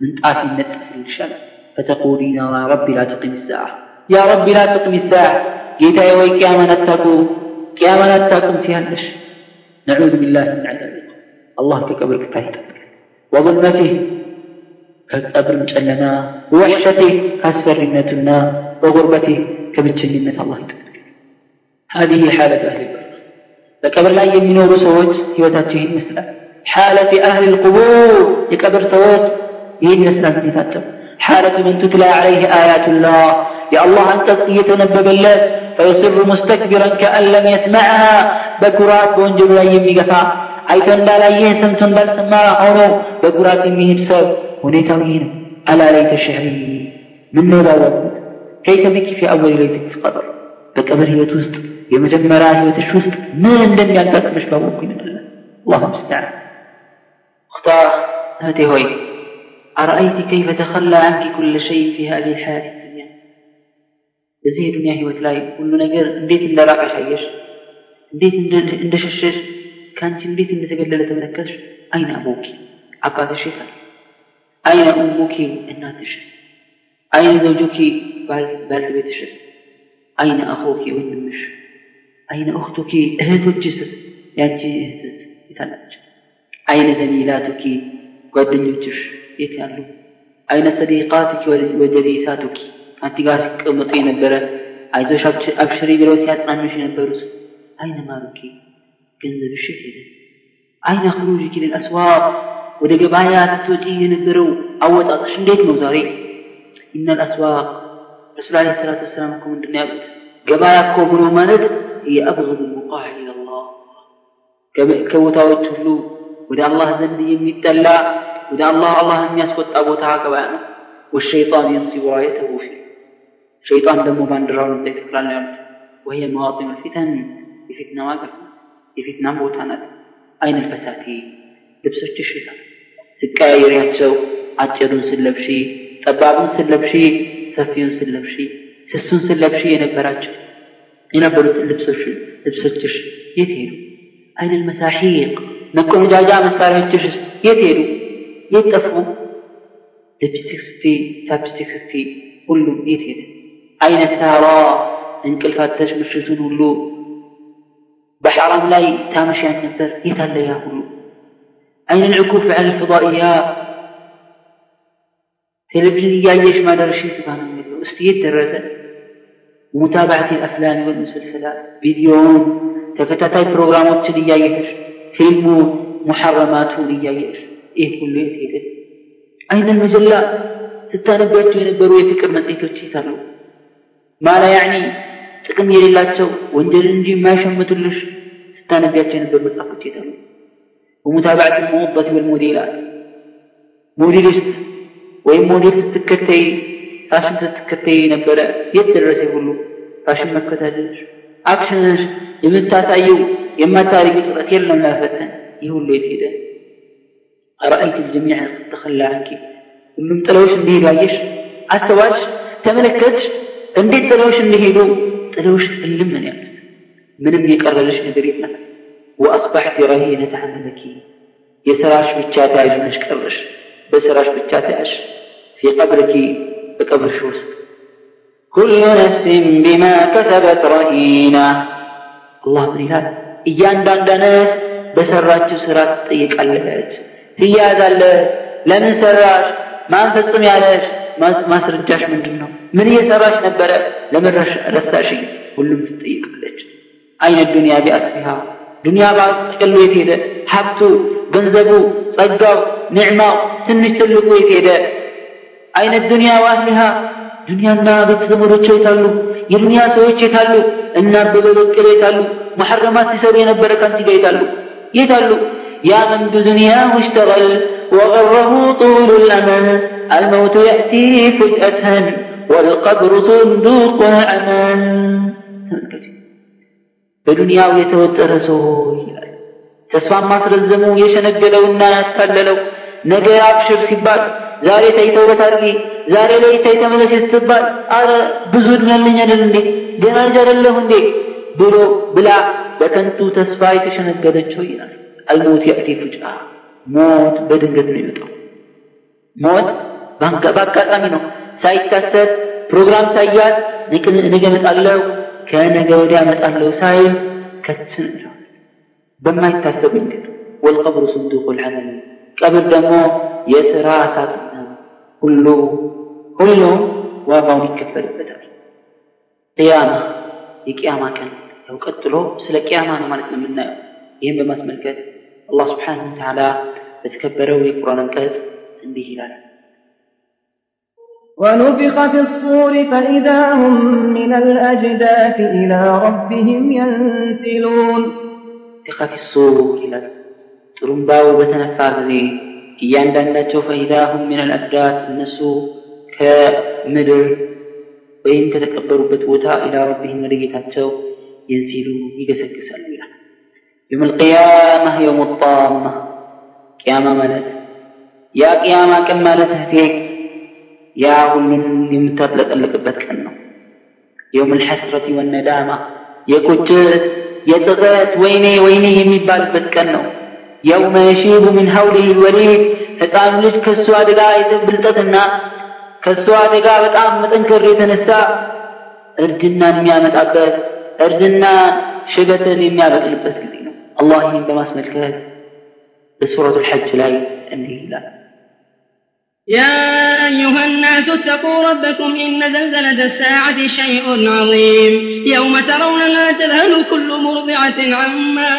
من طافي النتف الشلع فتقولين يا ربي لا تقم الساعة. يا ربي لا تقم الساعة. جيتا يوي قياما نتقو قياما نتقم كياملاتكم تيانش نعوذ بالله من عذاب الله. كقبر كفايت وظلمته كقبر مجلنا ووحشته كاسفرنتنا وغربته كبتشنነት الله ይጠብቅ هذه حالة أهل القبر لكبر لا يمنوا بصوت ህይወታቸው ይህን ይመስላል። حالة أهل القبور የቀብር ሰዎች ይህን في ذاته حالة من تتلى عليه آيات الله يا الله أنت يتنبب الله فيصر مستكبرا كأن لم يسمعها بكرات بونجل لا يميقفا አይቶ እንዳላየ ሰምቶ እንዳልሰማ ሆኖ በጉራት የሚሄድ ሰው ሁኔታው ይህ ነው አላ ለይተ ሽዕሪ ምነው ባወቅሁት ከይፈ ቢኪ ፊ አወል ለይትክ ፊ ቀብር በቀብር ህይወት ውስጥ የመጀመሪያ ህይወትሽ ውስጥ ምን እንደሚያጋጥምሽ ባወቅኩኝ እንላለን አላሁ ምስተዓን እኽታ እህቴ ሆይ أرأيت كيف تخلى عنك كل شيء في هذه الحياة الدنيا በዚህ የዱንያ ህይወት ላይ ሁሉ ነገር እንዴት እንደራቀሽ አየሽ እንዴት እንደሸሸሽ ከአንቺ እንዴት እንደተገለለ ተመለከትሽ አይነ አቡኪ አባትሽ የታል አይነ ኡሙኪ እናትሽስ አይነ ዘውጁኪ ባልተቤትሽስ አይነ አኹኪ ወንድምሽ አይነ ኡኽቱኪ እህቶችስ ያንቺ እህትት የታላቸው አይነ ዘሚላቱኪ ጓደኞችሽ የት ያሉ? አይነ ሰዲቃቱኪ ወጀሊሳቱኪ አንቺ ጋር ሲቀመጡ የነበረ አይዞሽ አብሽሪ ብለው ሲያጽናኑሽ የነበሩት አይነ ማሉኪ ገንዘብሽ የት ሄደ አይነ ኽሩጅኪ ልልአስዋቅ ወደ ገበያ ስትወጪ የነበረው አወጣጥሽ እንዴት ነው ዛሬ? ኢነ ልአስዋቅ ረሱል አለ ሰላት ወሰላም እኮ ምንድን ያሉት? ገበያ እኮ ብሎ ማለት የአብغض ልሙቃዕ ኢለላህ። ከቦታዎች ሁሉ ወደ አላህ ዘንድ የሚጠላ ወደ አላህ አላህ የሚያስቆጣ ቦታ ገበያ ነው ወሸይጣን የንሲቡ ራየተሁ ፊ ሸይጣን ደግሞ ባንዲራውን እዛ ይተክላል ነው ያሉት ወህየ መዋጢኑ ልፊተን የፊትና ዋገር የፊትናም ቦታ ናት አይን ልፈሳቲ ልብሶችሽ ይታል ስቀያየሪያቸው አጭሩን ስለብሺ ጠባቡን ስለብሺ ሰፊውን ስለብሺ ስሱን ስለብሺ የነበራቸው የነበሩትን ልብሶችሽ የት ሄዱ አይን ልመሳሒቅ መቆነጃጃ መሳሪያዎችሽስ የት ሄዱ إيه تفو لبستكستي تابستكستي كله إيه هذا أين سارا انكل فاتش مشيتون هلو بحرام لاي تامشي عن نفر إيه تالا يا هلو أين العكوف عن الفضائية؟ تلفزيون يا ليش ما درشي سبحان الله استيد إيه درسا متابعة الأفلام والمسلسلات فيديوهم تكتاتاي بروغرامات تلي يا فيلمو محرماته لي يا ይህ ሁሉ የት አይነል መጀላ ስታነባቸው የነበሩ የፍቅር መጽሔቶች የት አሉ? ማላ ያዕኒ ጥቅም የሌላቸው ወንጀል እንጂ የማይሸምቱልሽ ስታነቢያቸው የነበሩ መጽሐፎች የት አሉ? ወሙታባዕት መወበት ወልሞዴላት ሞዴሊስት ወይም ሞዴል ስትከተይ ፋሽን ስትከተይ የነበረ የት ደረሰ ሁሉ ፋሽን መከታተልሽ አክሽንሽ የምታሳየው የማታሪጉ ጥረት የለም ለመፈተን ይህ ሁሉ የት ሄደ? أرأيت الجميع تخلى عنك ሁሉም ጥለውሽ እንዲሄዱ አየሽ አስተዋልሽ ተመለከትሽ እንዴት ጥለውሽ እንዲሄዱ ጥለውሽ እልም ምን ያሉት ምንም የቀረልሽ ነገር የለም ወአስባሕቲ ረሂነተ ዐመለኪ የስራሽ ብቻ ተያዥ ነሽ ቀረሽ በስራሽ ብቻ ተያዥ ፊ ቀብርኪ በቀብርሽ ውስጥ ኩሉ ነፍሲን ቢማ ከሰበት ረሂና አላህ ምን ይላል እያንዳንዷ ነፍስ በሰራችው ስራ ትጠይቃለች ትያዛለች ለምን ሰራሽ? ማን ፈጽም ያለሽ? ማስረጃሽ ምንድን ነው ምን እየሰራሽ ነበረ? ለምን ረሳሽ ሁሉም ትጠይቃለች። አይነ ዱንያ ቢአስፊሃ ዱንያ ባጠቅሎ የት ሄደ? ሀብቱ ገንዘቡ ጸጋው ኒዕማው ትንሽ ትልቁ የት ሄደ? አይነ ዱንያ ዋህሊሃ ዱንያና ቤተዘመዶቿ የታሉ የዱንያ ሰዎች የታሉ እና አበበ በቀለ የታሉ መሐረማት ሲሰሩ የነበረ ከአንቺ ጋር የታሉ የታሉ يا من بدنياه اشتغل وغره طول الأمل الموت يأتي فجأة والقبر صندوق العمل በዱንያው የተወጠረ ሰው ይላል ተስፋን ማስረዘሙ የሸነገለውና ያታለለው ነገ አብሽር ሲባል ዛሬ ተይ ተውበት አድርጊ ዛሬ ላይ ተይ ተመለሽ ስትባል አረ ብዙ እድሜ ያለኝ አይደል እንዴ ገና ልጅ አይደለሁ እንዴ ብሎ ብላ በከንቱ ተስፋ የተሸነገለችው ይላል አልሞት ያእቲ ፉጅአ ሞት በድንገት ነው የሚመጣው ሞት በአጋጣሚ ነው። ሳይታሰብ ፕሮግራም ሳያዝ ነገ እመጣለሁ ከነገ ወዲያ እመጣለሁ ሳይል ከትን በማይታሰብ መንገድ ወልቀብሩ ስንዱቅ ልዓመል ቀብር ደግሞ የስራ ሳጥን ነው። ሁሉ ሁሉም ዋጋውን ይከፈልበታል። ቅያማ የቅያማ ቀን ያው ቀጥሎ ስለ ቅያማ ነው ማለት ነው የምናየው። ይህም በማስመልከት አላህ ስብሓንሁ ወተዓላ በተከበረው የቁርአን አንቀጽ እንዲህ ይላል ونفخ في الصور فإذا هم من الأجداث إلى ربهم ينسلون ፊኻ ፊሱር ይላል ጥሩምባው በተነፋ ጊዜ እያንዳንዳቸው ፈኢዳሁም ምን አልአጅዳት እነሱ ከምድር ወይም ከተቀበሩበት ቦታ ኢላ ረቢህም ወደ ጌታቸው የንሲሉ ይገሰግሳሉ የውም ልቅያማ የውም ጣማ ቅያማ ማለት ያ ቅያማ ቀን ማለት እህቴ ያ ሁሉን የምታጥለቀልቅበት ቀን ነው? የውም ልሐስረቲ ወነዳማ የቁጭት የጸጸት ወይኔ ወይኔ የሚባልበት ቀን ነው። የውመ የሺቡ ምን ሀውሊህ ልወሊድ ህፃኑ ልጅ ከእሱ አደጋ ብልጠትና ከእሱ አደጋ በጣም መጠንከር የተነሳ እርጅናን የሚያመጣበት እርጅናን ሽበትን የሚያበቅልበት الله إن ما اسم الكهف بسورة الحج لا يؤديه لا. يا أيها الناس اتقوا ربكم إن زلزلة الساعة شيء عظيم. يوم ترونها تذهل كل مرضعة عما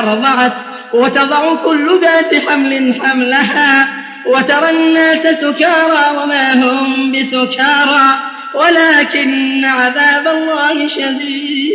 أرضعت وتضع كل ذات حمل حملها وترى الناس سكارى وما هم بسكارى ولكن عذاب الله شديد.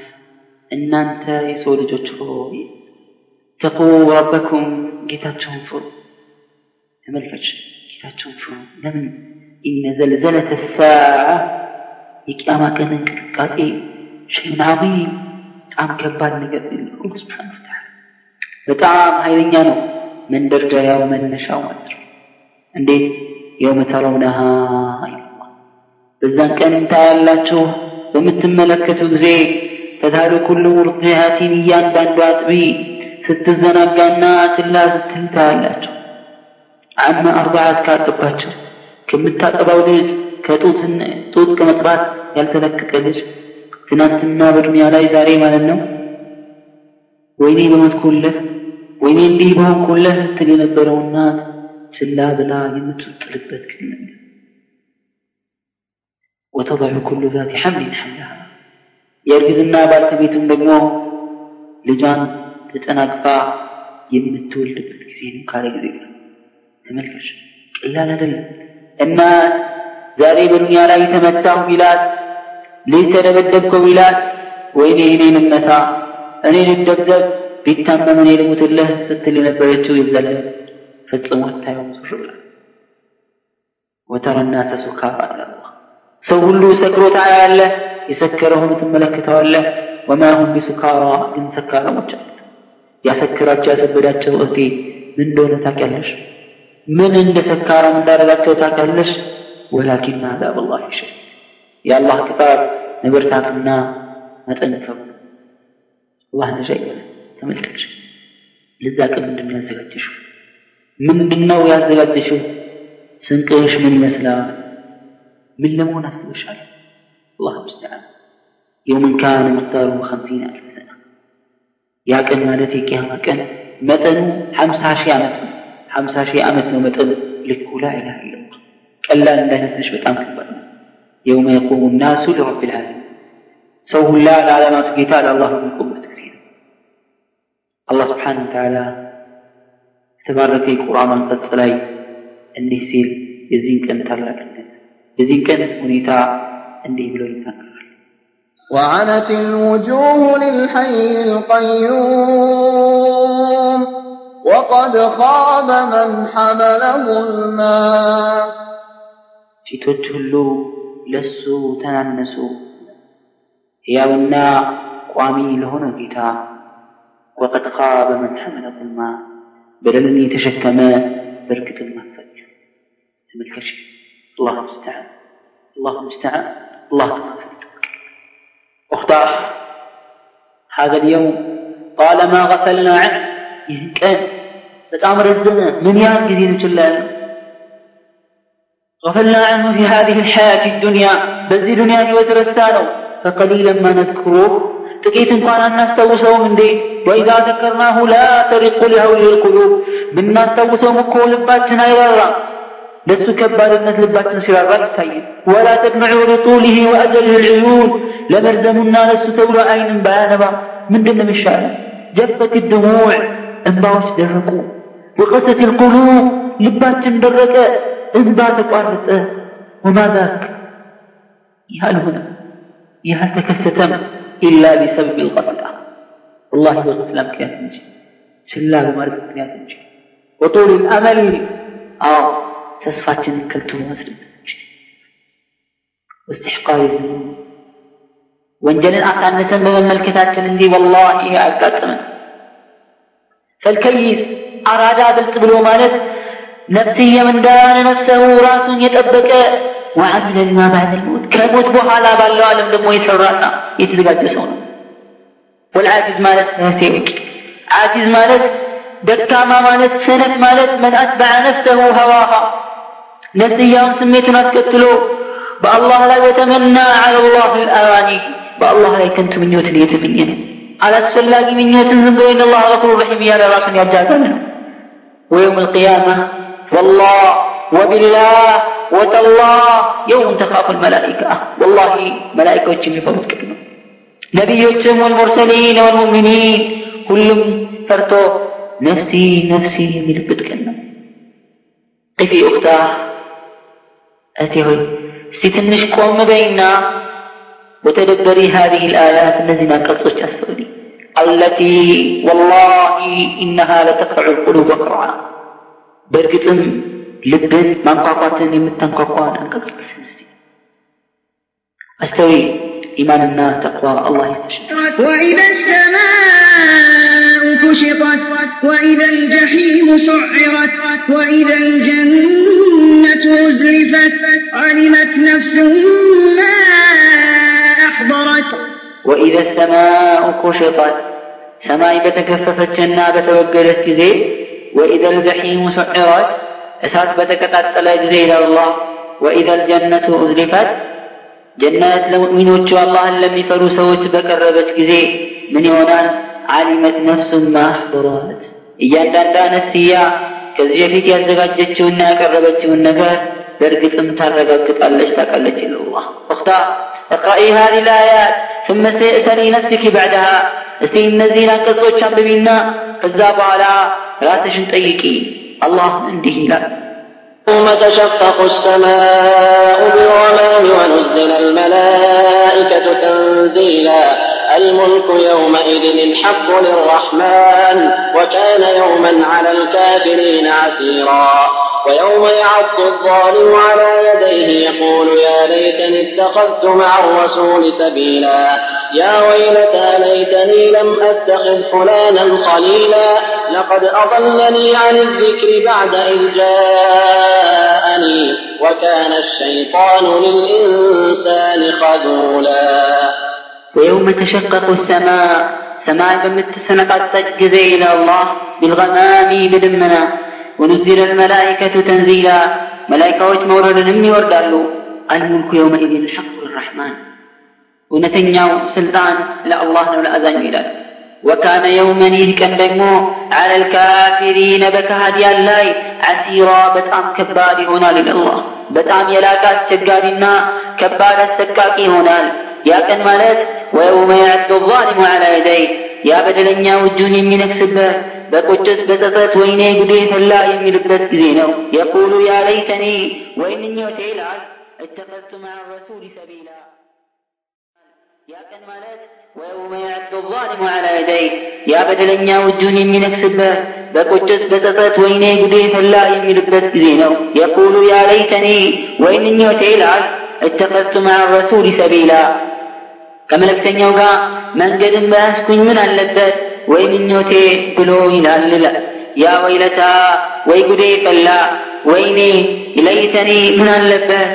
እናንተ የሰው ልጆች ሆይ ተቁ ረበኩም ጌታቸውን ፍሩ። ተመልከች ጌታቸውን ፍሩ። ለምን? ኢነ ዘልዘለተ ሳዓ የቅያማ ቀን እንቅጥቃጤ ሸይን ዓظም በጣም ከባድ ነገር አላህ ስብሓን በጣም ኃይለኛ ነው መንደርደሪያው መነሻው ማለት ነው። እንዴት? የውመ ተረውነሃ በዛን ቀን ታያላችሁ። በምትመለከቱ ጊዜ ተታሉ ኩሉ ሙርዲዓቲን እያንዳንዱ አጥቢ ስትዘናጋና ችላ ስትል ታያላችሁ አማ አርባዓት ካጠባቸው ከምታጠባው ልጅ ከጡት ከመጥባት ያልተለቀቀ ልጅ ትናንትና በዱንያ ላይ ዛሬ ማለት ነው ወይኔ በሞትኩልህ ወይኔ እንዲህ በሆንኩልህ ስትል የነበረው እናት ችላ ብላ የምትጥልበት ቀን ነው وتضع كل ذات حمل حملها የእርግዝና ባልተቤቱም ደግሞ ልጇን ተጨናግፋ የምትወልድበት ጊዜ ነው። ካለ ጊዜ ተመልከች። ቀላል አይደለም። እና ዛሬ በዱንያ ላይ ተመታሁ ቢላት ልጅ ተደበደብከው ቢላት ወይኔ እኔን እመታ እኔ ልደብደብ ቢታመም እኔ ስትል የነበረችው የዘለ ፈጽሞ አታየውም። ሱሹላ ወተረ ናሰ ሱካራ አላህ። ሰው ሁሉ ሰክሮ ታያለህ የሰከረውን ትመለከተዋለህ ወማ ሁም ቢሱካራ ግን ሰካራሞች አሉ። ያሰክራቸው ያሰበዳቸው እህቴ ምን እንደሆነ ታውቂያለሽ? ምን እንደ ሰካራም እንዳደረጋቸው ታውቂያለሽ? ወላኪን አዛብ አላህ ይሸድ የአላህ ቅጣት መበርታቱና መጠንከሩ አላህ ነጃ ይበለን። ተመልከች። ለዛ ቀን ምንድን ነው ያዘጋጀሽው? ምንድን ያዘጋጀሽው? ስንቅሽ ምን ይመስላል? ምን ለመሆን አስበሻል አላህ ሙስተዓን የውምን ካነ መቅዳሩሁ ኸምሲን አልፍ ሰና ያ ቀን ማለት የቅያማ ቀን መጠኑ ሀምሳ ሺህ ዓመት ነው ሀምሳ ሺህ ዓመት ነው መጠኑ ልኩ ላ ኢላሃ ኢላላህ ቀላል እንዳይመስልሽ በጣም ከባድ ነው የውመ የቁሙ ናሱ ሊረብ ልዓለሚን ሰው ሁላ ለዓለማቱ ጌታ ለአላህ የሚቆምበት ጊዜ ነው አላህ ስብሓን ወተዓላ የተባረከ የቁርአን አንቀጽ ላይ እንዲህ ሲል የዚህን ቀን ታላቅነት የዚህን ቀን ሁኔታ عندي وعنت الوجوه للحي القيوم وقد خاب من حمل ظلما في تتلو لسو تنسو يا بنا قامي لهنا جيتا وقد خاب من حمل ظلما بل الماء. بدلني تشكما بركة المفج تملك الله المستعان الله المستعان አላህ ተማፈል أختار هذا اليوم طالما غفلنا عنه يهكان بتأمر الزمن من يان جزين جلال غفلنا عنه في هذه الحياة الدنيا بزي دنيا وترسانه فقليلا ما نذكره ጥቂት እንኳን አናስታውሰውም እንዴ ወኢዛ ዘከርናሁ ላ ተሪቁ ሊሀውሊ ልቁሉብ ብናስታውሰውም እኮ ልባችን አይራራም لست كبار الناس لبات نسير طيب. الرد ولا تبنعوا لطوله وأجل العيون. لمردمنا الناس تولى عين بانبا. من دنم الشعر جفت الدموع. انباوش درقوا وقست القلوب. لبات درك. انبات قارت. وما ذاك؟ يهال هنا. يهال تكستم. إلا بسبب الغفلة والله يغفل لك يا تنجي سلاه مارك يا تنجي وطول الأمل. آه. تسفاتن كلتو مسلم واستحقار الذنوب وانجلن أقانسا بمملكتات عندي والله أقاتمن فالكيس أراد بالقبل مالت نفسية من دان نفسه راس يتأبك وعمل لما بعد الموت. كموت بحالا بالله عالم دمو يسرانا يتزقاد سونا. والعاجز مالت نسيك عاجز مالت. دكاما مالت. سنة مالت. من أتبع نفسه هواها. تكتلو بالله لا يتمنى على الله الأواني. بالله لا كنت من يوت ليتمنين على السلاق من يوت بين الله غفور رحيم يا راس يا منه ويوم القيامة والله وبالله وتالله يوم تخاف الملائكة. والله ملائكة وجم يفوت كلمة نبي وجم والمرسلين والمؤمنين كلهم فرتو. نفسي نفسي من بدكنا قفي أختاه أتي هوي ستنش قوم بيننا وتدبري هذه الآيات التي ناقصت السعودي التي والله إنها لتقطع القلوب قرعا برقتم ልብን ማንቋቋትን የምታንቋቋን አንቀጽ ስንስቲ አስተዊ ኢማንና ተቅዋ አላህ ይስተሽ وإذا السماء كشطت وإذا الجحيم سعرت وإذا الجنة أزلفت علمت نفس ما أحضرت وإذا السماء كشطت سماء بتكففت جنة بتوجلت كزي وإذا الجحيم سعرت እሳት በተቀጣጠለ ጊዜ ይላል አላህ ወኢዛ ልጀነቱ ኡዝሊፈት ጀነት ለሙእሚኖቹ አላህን ለሚፈሩ ሰዎች በቀረበች ጊዜ ምን ይሆናል? አሊመት ነፍሱን ማህበሯት እያንዳንዷ ነፍስያ ከዚህ በፊት ያዘጋጀችውና ያቀረበችውን ነገር በእርግጥም ታረጋግጣለች፣ ታቃለች ይለዋ እኽታ እቅራኢ ሃዚህ ልአያት ثم سأسألي نفسك እስቲ እነዚህን አንቀጾች አንብቢና ከዛ በኋላ ራስሽን ጠይቂ። አላህ እንዲህ ይላል يوم تشقق السماء بالغمام ونزل الملائكة تنزيلا. الملك يومئذ الحق للرحمن وكان يوما على الكافرين عسيرا. ويوم يعض الظالم على يديه يقول يا ليتني اتخذت مع الرسول سبيلا. يا ويلتى ليتني لم أتخذ فلانا خليلا. لقد أضلني عن الذكر بعد إذ جاءني وكان الشيطان للإنسان خذولا. ويوم تشقق السماء سماء بمتسنقطت ጊዜ إلى الله بالغمام بدمنا. ونزل الملائكة تنزيلا ملائكة مورد يوردالو الملك يومئذ الحق للرحمن ونتنياو سلطان لا الله ولا أذان ይላል وكان يوما يهكن دمو على الكافرين بكهديان لاي عسيرا بتام كباري هنا لله بتام يلاك استجارنا كبار السكاكي هنا يا كان مالت ويوم يعد الظالم على يديه يا بدلنيا وجون የሚነክስበት በቁጭት በጸጸት ወይኔ ጉዴ ፈላ የሚልበት ጊዜ ነው። የቁሉ ያ ለይተኒ ወይም ምኞቴ ይላል እተኸዝቱ ያ ቀን ማለት ወየውመ የዐዱ ዛሊሙ ዐላ የደይህ ያ በደለኛው እጁን የሚነክስበት በቁጭት በጸጸት ወይኔ ጉዴ ፈላ የሚልበት ጊዜ ነው። የቁሉ ያ ለይተኒ ወይም ምኞቴ ይላል እተኸዝቱ መዐ ረሱሊ ከመልእክተኛው ጋር መንገድን በያዝኩኝ ምን አለበት ወይ ምኞቴ ብሎ ይላል ያ ወይለታ ወይ ጉዴ ፈላ ወይኔ ለይተኒ ምን አለበት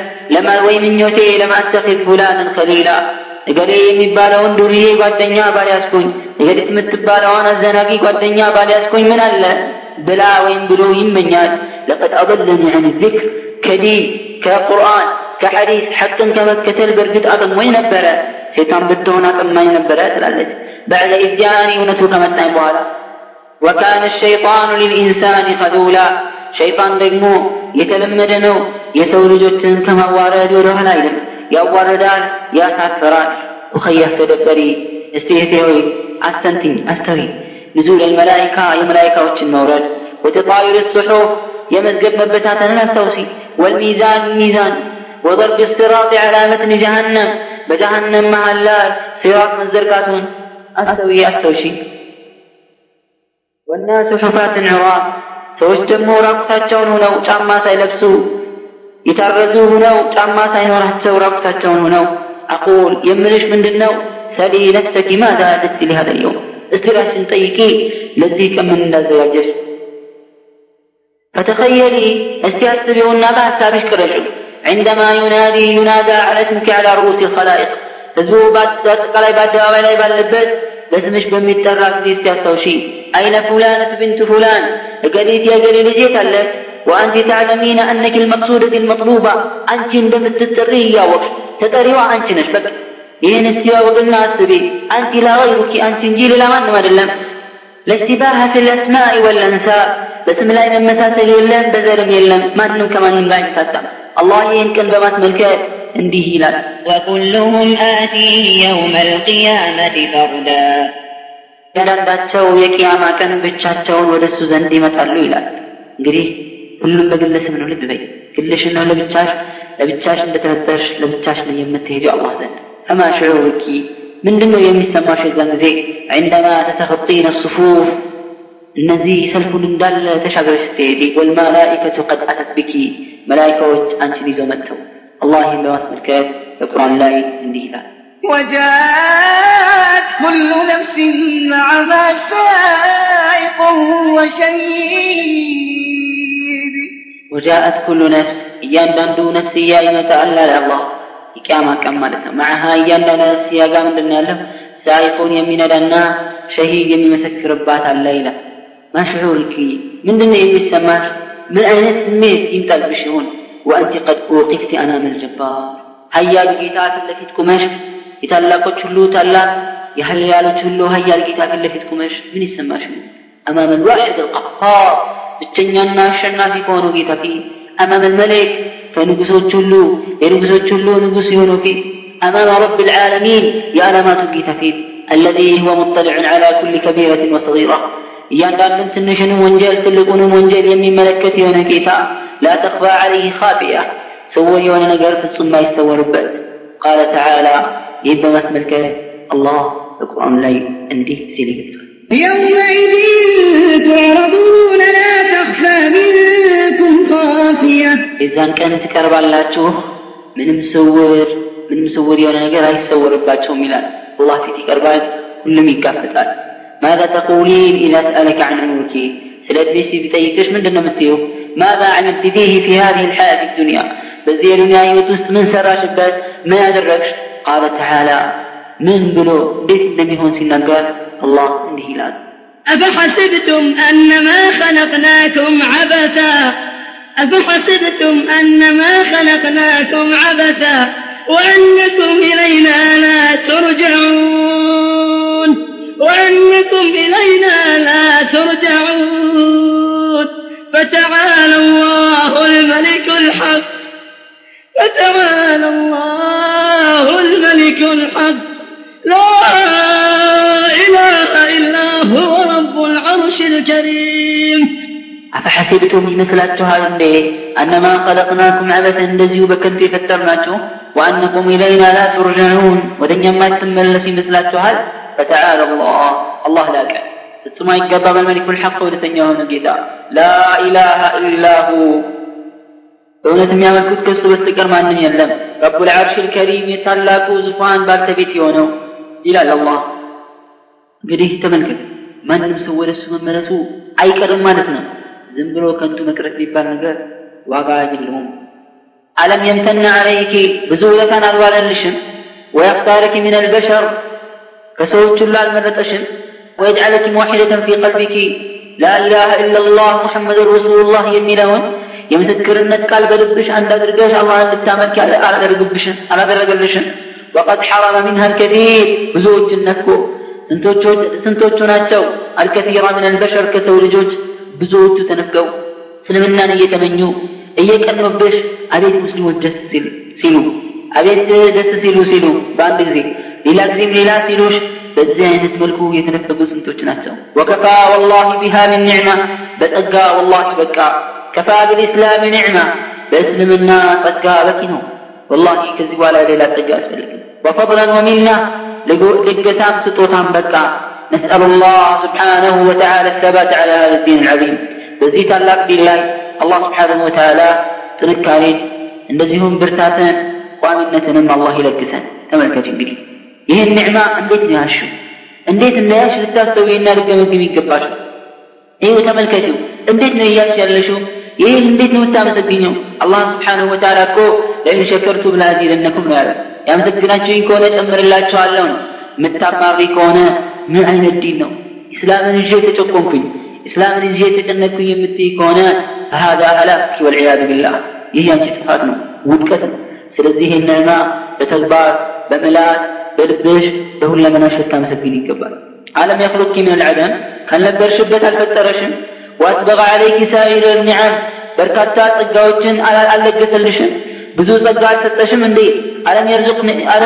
ወይ ምኞቴ ለማተኺዝ ፉላንን ኸሊላ እገሌ የሚባለውን ዱርዬ ጓደኛ ባልያዝኩኝ እገሊት የምትባለዋን አዘናጊ ጓደኛ ባልያዝኩኝ ምን አለ? ብላ ወይም ብሎ ይመኛል። ለቀድ አضለኒ ዐን ዚክር ከዲን ከቁርአን ከሐዲስ ሐቅን ከመከተል በእርግጥ አጥሞኝ ነበረ። ሴቷን ብትሆን አጥማኝ ነበረ ትላለች بعد إذ جاءني እውነቱ ከመጣኝ በኋላ وكان الشيطان للإنسان خذولا ሸይጣን ደግሞ የተለመደ ነው የሰው ልጆችን ከማዋረድ ወደ ኋላ አይልም ያዋርዳል ያሳፍራል وخيف تدبري እስቲ እህቴ ሆይ አስተንትኝ አስተዊ نزول الملائكة የመላይካዎችን መውረድ وتطاير الصحف የመዝገብ መበታተንን አስታውሲ والميزان ميزان وضرب الصراط على متن جهنم بجهنم محلا صراط مزرقاتون أستوي أستوشي والناس حفاة عراة ሰዎች ደግሞ ራቁታቸውን ሆነው ጫማ ሳይለብሱ የታረዙ ሆነው ጫማ ሳይኖራቸው ራቁታቸውን ሆነው አቁል የምልሽ ምንድን ነው ሰሊ ነፍሰኪ ማዛ አደት ሊሃደ የውም እስቲ ራስን ጠይቂ ለዚህ ቀን ምን እንዳዘጋጀሽ فتخيلي استياسبيونا بحسابش كرشو عندما ينادي ينادى على اسمك على رؤوس الخلائق ህዝቡ በአጠቃላይ በአደባባይ ላይ ባለበት በስምሽ በሚጠራ ጊዜ እስቲያስታውሺ አይነ ፉላነት ብንት ፉላን እገሊት የገሌ ልጅ አለች ወአንቲ ታዕለሚነ አነኪ ልመቅሱደት ልመጥሉባ አንቺ እንደምትጠሪ እያወቅሽ ተጠሪዋ አንቺ ነሽ በቃ ይህን እስቲ ወቅና አስቢ አንቲ ላ ገይሩኪ አንቺ እንጂ ሌላ ማንም አይደለም ለእሽቲባህ ፊ ልአስማኢ ወልአንሳብ በስም ላይ መመሳሰል የለም በዘርም የለም ማንም ከማንም ጋር አይታጣም አላህ ይህን ቀን በማስመልከት እንዲህ ይላል። ወኩሉሁም አቲህ የውመ ልቅያመት ፈርዳ። እያንዳንዳቸው የቅያማ ቀን ብቻቸውን ወደ እሱ ዘንድ ይመጣሉ ይላል። እንግዲህ ሁሉም በግለሰብ ነው። ልብ በይ። ግልሽ ነው ለብቻሽ ለብቻሽ እንደተፈጠርሽ ለብቻሽ ነው የምትሄደው አላህ ዘንድ። ፈማ ሽዑሩኪ ምንድን የሚሰማሽ የዛን ጊዜ? ዐንደማ ተተኸጢነ ሱፉፍ። እነዚህ ሰልፉን እንዳለ ተሻገረች ስትሄዲ ወልመላኢከቱ ቀድ አተት ብኪ መላይካዎች አንቺን ይዘው መጥተው አላህ ይህን በማስመልከት በቁርአን ላይ እንዲህ ይላል وجاءت كل نفس معها سائق وشهيد وجاءت كل نفس እያንዳንዱ ነፍስያ ይመጣል አለ አላህ የቅያማ ቀን ማለት ነው ማዕሃ እያንዳንዱ ነፍስያ ጋር ምንድን ነው ያለው ሳይፎን የሚነዳና ሸሂድ የሚመሰክርባት አለ ይላል ማሽዑርኪ ምንድን ነው የሚሰማሽ ምን አይነት ስሜት ይምጣልብሽ ይሆን ወአንቲ ቀድ ውቂፍቲ አናም ልጀባር ሀያሉ ጌታ ፊት ለፊት ቁመሽ የታላቆች ሁሉ ታላቅ የሀያሎች ሁሉ ሀያል ጌታ ፊት ለፊት ቁመሽ ምን ይሰማሽ ነው أمام الواحد القهار ብቸኛና አሸናፊ ከሆነው ጌታ ፊት أمام الملك ከንጉሶች ሁሉ የንጉሶች ሁሉ ንጉስ የሆነው ፊት أمام رب العالمين የዓለማቱ ጌታ ፊት الذي هو مطلع على كل كبيرة وصغيرة እያንዳንዱን ትንሽንም ወንጀል ትልቁንም ወንጀል የሚመለከት የሆነ ጌታ لا تخفى عليه خافية سور የሆነ ነገር ፍጹም ማይሰወርበት قال تعالى ይህ በማስመልከት አላህ በቁርአኑ ላይ እንዲህ ሲል ይገልጻል يومئذ تعرضون لا تخفى منكم خافية የዛን ቀን ትቀርባላችሁ ምንም ስውር ምንም ስውር የሆነ ነገር አይሰወርባቸውም ይላል አላህ ፊት ይቀርባል ሁሉም ይጋፈጣል ماذا تقولين إذا سألك عن عمرك سلا ابنسي بتيكش من دنا ماذا عملت فيه في هذه الحياة الدنيا؟ بزي الدنيا يوتوست من سرى شبات ما أدركش قال تعالى من بلو؟ بيت النبي هون سنقال الله إنه هلال أفحسبتم أنما خلقناكم عبثا؟ أفحسبتم أنما خلقناكم عبثا؟ وأنكم إلينا لا ترجعون. وأنكم إلينا لا ترجعون فتعالى الله الملك الحق فتعالى الله الملك الحق لا إله إلا هو رب العرش الكريم أفحسبتم ይመስላችኋል እንዴ አነማ خلقناكم عبثا እንደዚሁ በከንቱ የፈጠርናችሁ وأنكم إلينا لا ترجعون ወደ እኛ የማትመለሱ ይመስላችኋል ፈተዓላ አላህ አላህ ላቀ ፍጹም አይገባ በልመሊኩል ሐቅ እውነተኛ የሆነ ጌታ ላ ኢላሃ ኢላሁ በእውነት የሚያመልኩት ከእሱ በስተቀር ማንም የለም። ረቡል ዓርሽል ከሪም የታላቁ ዙፋን ባልተቤት የሆነው ይላል አላህ። እንግዲህ ተመልከት፣ ማንም ሰው ወደ እሱ መመለሱ አይቀርም ማለት ነው። ዝም ብሎ ከንቱ መቅረት የሚባል ነገር ዋጋ የለውም። አለም የምተና አለይኪ ብዙ ውለታን አልዋለልሽም። ወያፍታረኪ ሚነል በሸር كسوت الله المرت أشن ويجعلك موحدة في قلبك. لا إله إلا الله محمد رسول الله يميلون يمسكر أنك قال بلبش أن تدرقش الله أن تتعمل على ذلقبش على ذلقبش وقد حرم منها الكثير بزوج النكو. سنتوتو ناتشو الكثير من البشر كسو رجوج بزوج تنكو سلمنا أن يتمنيو. إياك أن نبش أبيت مسلم جس سيلو. أبيت جس سيلو سيلو. بعد ذلك ኢላግዚም ሌላ ሲሉሽ በዚህ አይነት መልኩ የተነፈጉ ስንቶች ናቸው ወከፋ ወላሂ ቢሃ ምን ኒዕማ በጸጋ ወላሂ በቃ ከፋ ብልእስላም ኒዕማ በእስልምና ጸጋ በቂ ነው ወላሂ ከዚህ በኋላ ሌላ ጸጋ አስፈልግም ወፈضላ ወሚልና ልገሳም ስጦታም በቃ نسأل الله سبحانه وتعالى الثبات على هذا الدين العظيم. بزيت الله في الله الله سبحانه وتعالى تنكارين إن برتاتا قام النتن الله لكسا تملك جبريل ይህን ኒዕማ እንዴት ነው ያልሽው እንዴት እንደያሽ ልታስተውይና ልገመግም ይገባል ይህ ተመልከችው እንዴት ነው እያልሽ ያለሽው ይህን እንዴት ነው የምታመሰግኘው አላህ ስብሓንሁ ወተዓላ እኮ ለኢን ሸከርቱም ለአዚደነኩም ነው ያለ ያመሰግናችሁኝ ከሆነ ጨምርላችኋለሁ ነው የምታማሪ ከሆነ ምን አይነት ዲን ነው ኢስላምን ይዤ ተጨቆንኩኝ ኢስላምን ይዤ የተጨነቅኩኝ የምትይ ከሆነ ፈሃዛ ሀላክ ወልዕያዙ ቢላህ ይህ ያንቺ ጥፋት ነው ውድቀት ነው ስለዚህ ይህን ነዕማ በተግባር በምላስ በልብሽ በሁለመናሽ ልታመሰግን ይገባል። አለም የክሉኪ ምን አልዓደም ካልነበርሽበት አልፈጠረሽም። ወአስበቀ ዓለይኪ ሳኢር ኒዓም በርካታ ጸጋዎችን አልለገሰልሽም ብዙ ጸጋ አልሰጠሽም እንዴ? አለም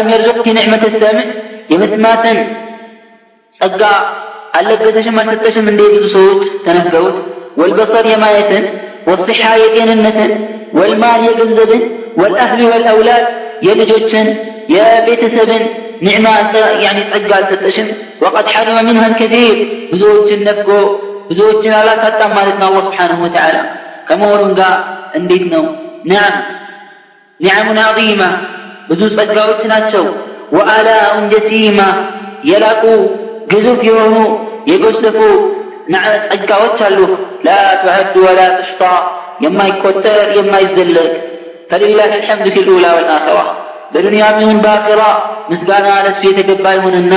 የርዙቅኪ ኒዕመት ሰምዕ የመስማትን ጸጋ አልለገሰሽም አልሰጠሽም እንዴ? ብዙ ሰዎች ተነፍገውት ወልበሰር የማየትን ወስሓ የጤንነትን ወልማል የገንዘብን ወልአህሊ ወልአውላድ የልጆችን የቤተሰብን ኒዕማ ያኒ ጸጋ አልሰጠሽም ወቀድ ሐሪመ ሚንሃ ልከቲር ብዙዎችን ነፍጎ ብዙዎችን አላሳጣም ማለት ነው አላህ ስብሓንሁ ወተዓላ ከመሆኑም ጋር እንዴት ነው ናም ኒዕሙን ዐዚማ ብዙ ጸጋዎች ናቸው ወአላኡን ጀሲማ የላቁ ግዙፍ የሆኑ የጎሰፉ ጸጋዎች አሉ ላ ትዐድ ወላ ትሕሳ የማይቆጠር የማይዘለቅ ፈሊላህ ልሐምድ ፊ ልኡላ ወልአኸራ በዱንያም ይሁን በአኼራ ምስጋና ለእሱ የተገባ ይሁንና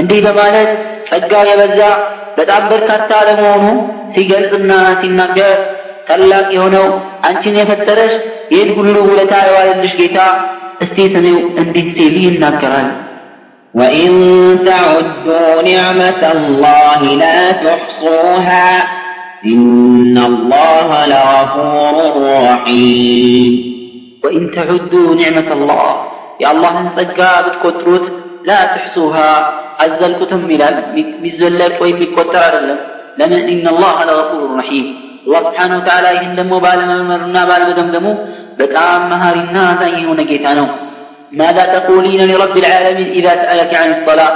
እንዲህ በማለት ጸጋው የበዛ በጣም በርካታ ለመሆኑ ሲገልጽና ሲናገር ታላቅ የሆነው አንቺን የፈጠረሽ ይህን ሁሉ ውለታ የዋለልሽ ጌታ እስቲ ስሚው እንዲህ ሲል ይናገራል። ወኢን ተዑዱ ኒዕመተ ላህ ላ ትሕሱሃ ኢነ ላህ ለገፉሩን ረሒም وإن تعدوا نعمة الله يا الله انصقا بتكتروت لا تحصوها أزلكتم ملال مزلك وإن بكتر أدلم لمن إن الله لغفور رحيم الله سبحانه وتعالى ይህን ደግሞ ባለመመርና ባለመደምደሙ በጣም መሃሪና አዛኝ የሆነ ጌታ ነው ماذا تقولين لرب العالمين إذا سألك عن الصلاة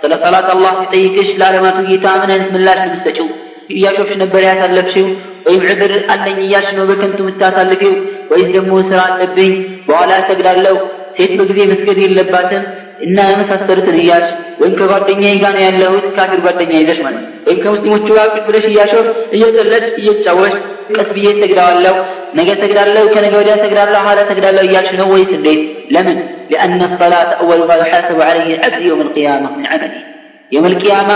ስለ ሰላት አላህ ሲጠይቅሽ ለዓለማቱ ጌታ ምን አይነት ምላሽ ነው የምትሰጪው እያሾፍሽ ነበር ያሳለፍሽው ወይም ዕድር አለኝ እያልሽ ነው በከንቱ የምታሳልፊው ወይስ ደግሞ ስራ አለብኝ በኋላ እሰግዳለሁ ሴት በጊዜ መስገድ የለባትም እና የመሳሰሉትን እያልሽ ወይም ከጓደኛዬ ጋር ነው ያለሁት ካፊር ጓደኛ ይዘሽ ማለት ወይም ከሙስሊሞቹ ጋር ቁጭ ብለሽ እያሾፍ እየቀለድሽ እየተጫወሽ ቀስ ብዬ ሰግዳዋለሁ ነገ ሰግዳለሁ ከነገ ወዲያ ሰግዳለሁ ኋላ ሰግዳለሁ እያልሽ ነው ወይስ እንዴት ለምን لأن الصلاة أول ما يحاسب عليه العبد يوم القيامة من عمله የመልቅያማ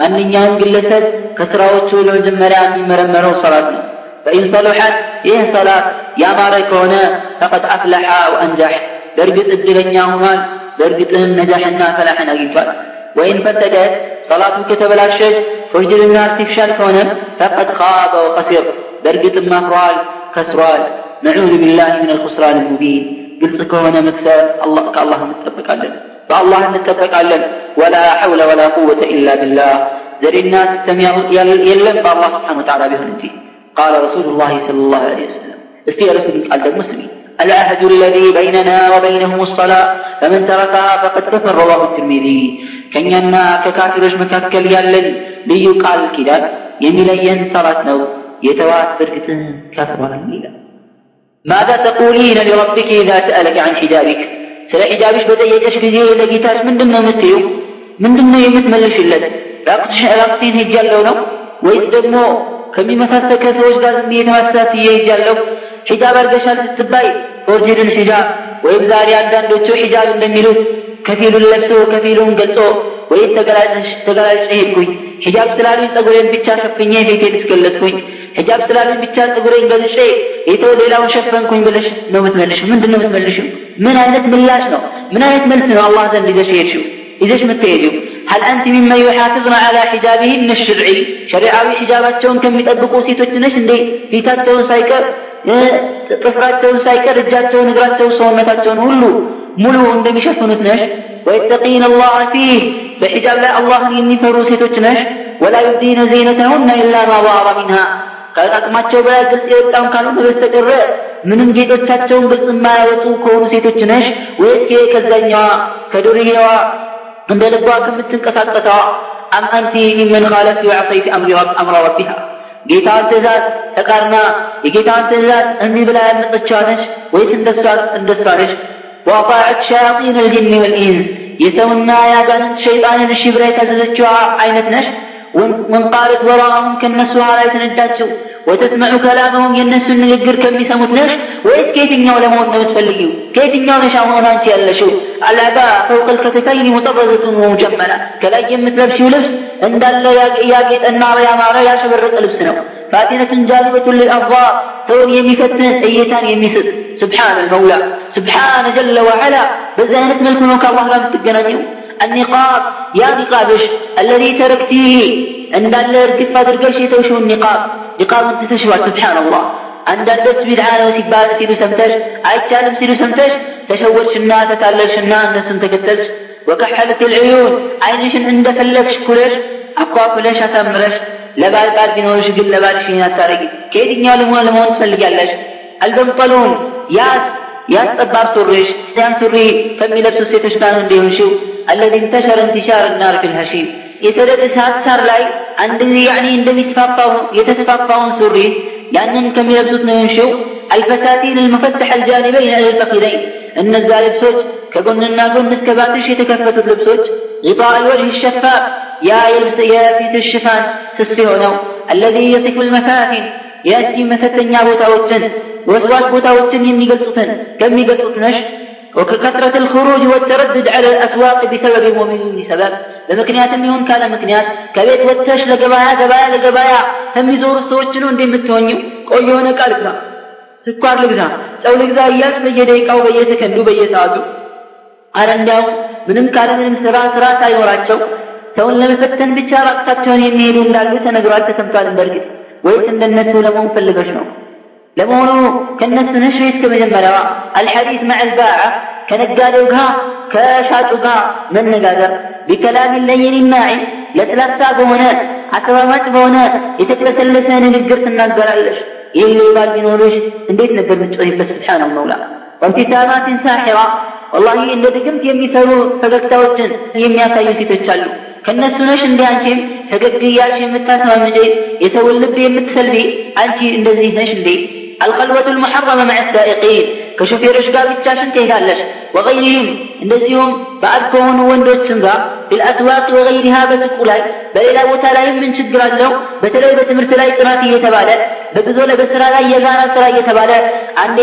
ማንኛውም ግለሰብ ከስራዎቹ ሁሉ መጀመሪያ የሚመረመረው ሰላት ነው። ፈኢን ሰሉሐት ይህ ሰላት ያማረ ከሆነ ፈቀድ አፍለሐ ወአንጃሕ በእርግጥ እድለኛ ሆኗል፣ በእርግጥም ነጃሕና ፈላሕን አግኝቷል። ወይን ፈሰደት ሰላቱ ከተበላሸች ፉጅርና አርቲፊሻል ከሆነ ፈቀድ ኻበ ወኸሲር በእርግጥም ማፍሯል፣ ከስሯል። ነዑዙ ቢላህ ምን አልኹስራን ሙቢን ግልጽ ከሆነ መክሰር ከአላህ እንጠብቃለን። فالله ان تتفق በአላህ ولا ወላ ሐውለ ወላ ቁወተ ኢላ ቢላህ ዘዴና ሲስተም የለም በአላህ ስብሓን ወተላ ቢሆን እንጂ ቃለ ረሱሉ الله ስለ ላ ወሰለም እስቲ የረሱሉ ቃል ደግሞ ስሚ العهد الذي بيننا وبينهم الصلاة فمن تركها فقد كفر رواه الترمذي كان ينا ككافر متكل يالن ليقال كذا يميل صلاة نو يتوات فرقت كفر ماذا تقولين لربك إذا سألك عن حجابك ስለ ሂጃብሽ በጠየቀሽ ጊዜ ለጌታሽ ምንድን ነው የምትይው? ምንድን ነው የምትመልሽለት? ራቁቴን ሄጃለሁ ነው ወይስ ደግሞ ከሚመሳሰል ከሰዎች ጋር የተመሳሳት ሄጃለሁ ሂጃብ አድርገሻል ስትባይ ፎርጅድን ሂጃብ ወይም ዛሬ አንዳንዶቹ ሂጃብ እንደሚሉት ከፊሉን ለብሶ ከፊሉን ገልጾ ወይስ ተገላጭ ሄድኩኝ ሂጃብ ስላሉኝ ጸጉሬን ብቻ ሸፍኜ ቤቴን እስገለጥኩኝ ሂጃብ ስላለኝ ብቻ ጥጉሬን ገዝሼ የተው ሌላውን ሸፈንኩኝ ብለሽ ነው የምትመልሽ ምንድን ነው የምትመልሽ ምን አይነት ምላሽ ነው ምን አይነት መልስ ነው አላህ ዘንድ ይዘሽ ሄድሽው ይዘሽ የምትሄድው هل أنت مما يحافظن على حجابه من الشرعي شرعاوي حجاباتهم كم يطبقوا سيتوت نش اندي فيتاتهم سايكر. آه، طفراتهم سايكر. رجاتهم نقراتهم صومتاتهم هلو. ملو اندي مشفنو تنش. ويتقين الله فيه. بحجاب لا الله إني فرو نش. ولا يدين زينتهن إلا ما ظهر منها. ከአቅማቸው በላይ ግልጽ የወጣውን ካልሆነ በስተቀረ ምንም ጌጦቻቸውን ግልጽ የማያወጡ ከሆኑ ሴቶች ነሽ? ወይስ ከዛኛዋ ከዱርያዋ እንደ ልቧ ከምትንቀሳቀሰዋ አም አንቲ ሚመን ኻለፍቲ ወዐሰይቲ አምረ ረቢሃ ጌታዋን ትእዛዝ ተቃርና የጌታዋን ትእዛዝ እምቢ ብላ ያመፀችዋ ነች ወይስ እንደሷ እንደሷ ነች? ወአጣዐት ሸያጢን አልጅን ወልኢንስ የሰውና የአጋንንት ሸይጣንን እሺ ብላ የታዘዘችዋ አይነት ነች? ወንቃረት ወራአሁም ከነሱ ኋላ የተነዳችው ወተስመዑ ከላመሁም የእነሱን ንግግር ከሚሰሙት ነሽ ወይስ ከየትኛው ለመሆን ነው የምትፈልጊው? ከየትኛው ነሽ አሁን አንቺ ያለሽው? አልአባ ፈውቀ ልከተፈይን ሙጠረዘቱን ወሙጀመላ ከላይ የምትለብሺው ልብስ እንዳለ ያጌጠና ያማረ ያሸበረቀ ልብስ ነው። ፋቲነቱን ጃሊበቱን ልልአብዋር ሰውን የሚፈትን እይታን የሚስጥ ስብሓን ልመውላ ስብሓነ ጀለ ወዐላ በዚህ አይነት መልኩ ነው ከአላህ ጋር የምትገናኘው። النقاب يا نقابش الذي تركتيه እንዳለ እርግፍ አድርገሽ የተውሽውን ኒቃብ ኒቃቡን ትተሽዋል። ሱብሓነላህ አንዳንዶች ቢድዓ ነው ሲባል ሲሉ ሰምተሽ አይቻልም ሲሉ ሰምተሽ ተሸወድሽና ተታለልሽና እነሱን ተከተልሽ። ወከሐለት ልዕዩን አይንሽን እንደፈለግሽ ኩለሽ አኳኩለሽ አሳምረሽ ለባል ቃል ቢኖርሽ ግን ለባልሽ ይህን አታረጊ። ከየትኛው ለመሆን ለመሆን ትፈልጊያለሽ? አልበንጠሉን ያስ ያስ ጠባብ ሱሪሽ ያን ሱሪ ከሚለብሱ ሴቶች ጋር ነው እንዲሆንሽው አለዚ እንተሸረ እንቲሻር ናር ፊል ሐሺም የሰደድ እሳት ሳር ላይ አንድ ያኒ እንደሚስፋፋው የተስፋፋውን ሱሪ ያንን ከሚለብሱት ነው የሆንሽው። አልፈሳቲን المفتح الجانبين الى الفخذين እነዛ ልብሶች ከጎንና ጎን እስከ ባትሽ የተከፈቱት ልብሶች غطاء الوجه الشفاف ያ የልብስ የፊት ሽፋን ስስ የሆነው الذي يصف المفاتن ያቺ መፈተኛ ቦታዎችን ወስዋስ ቦታዎችን የሚገልጹትን ከሚገልጹት ነሽ? ወከከትረት ልኹሩጅ ወተረድድ ዐለ አስዋቅ ቢሰበብን ወሚን ሰበብ በምክንያትም ይሁን ካለ ምክንያት ከቤት ወጥተሽ ለገበያ ገበያ ለገበያ ከሚዞሩ ሰዎች ነው እንደምትሆኝው ቆይ የሆነ ዕቃ ልግዛ፣ ስኳር ልግዛ፣ ጨው ልግዛ እያልሽ በየደቂቃው በየሰከንዱ በየሰዓቱ። አለ እንዲያው ምንም ካለ ምንም ስራ ስራ ሳይኖራቸው ሰውን ለመፈተን ብቻ ራቅታቸውን የሚሄዱ እንዳሉ ተነግሯል፣ ተሰምቷል። በእርግጥ ወይስ እንደነሱ ለመሆን ፈልገሽ ነው? ለመሆኑ ከነሱ ነሽ ወይስ ከመጀመሪያዋ? አልሐዲስ ባዓ ከነጋዴው ጋር ከሻጩ ጋር መነጋገር ቢከላም ለይን ናዒም ለስላሳ በሆነ አቀማማጭ በሆነ የተቅለሰለሰ ንግግር ትናገራለሽ። ይህ ባል ቢኖርሽ እንዴት ነበር ምትጮሂበት? ስብሓን መውላ ወምቲሳማትን ሳሒራ ወላሂ እንደ ድግምት የሚሰሩ ፈገግታዎችን የሚያሳዩ ሴቶች አሉ። ከእነሱ ነሽ እንደ አንቺም ፈገግ እያልሽ የምታስማምጪ የሰውን ልብ የምትሰልቢ አንቺ እንደዚህ ነሽ እንዴ? الخلوة المحرمة مع السائقين ከሾፌሮች ጋር ብቻሽን ትሄዳለሽ። ወገይሪህም እንደዚሁም በአድ ከሆኑ ወንዶችም ጋር ቢልአስዋቅ ወገይሪሃ በሱቁ ላይ በሌላ ቦታ ላይ ምን ችግር አለው? በተለይ በትምህርት ላይ ጥናት እየተባለ በጉዞ ላይ በስራ ላይ የጋራ ስራ እየተባለ አንዴ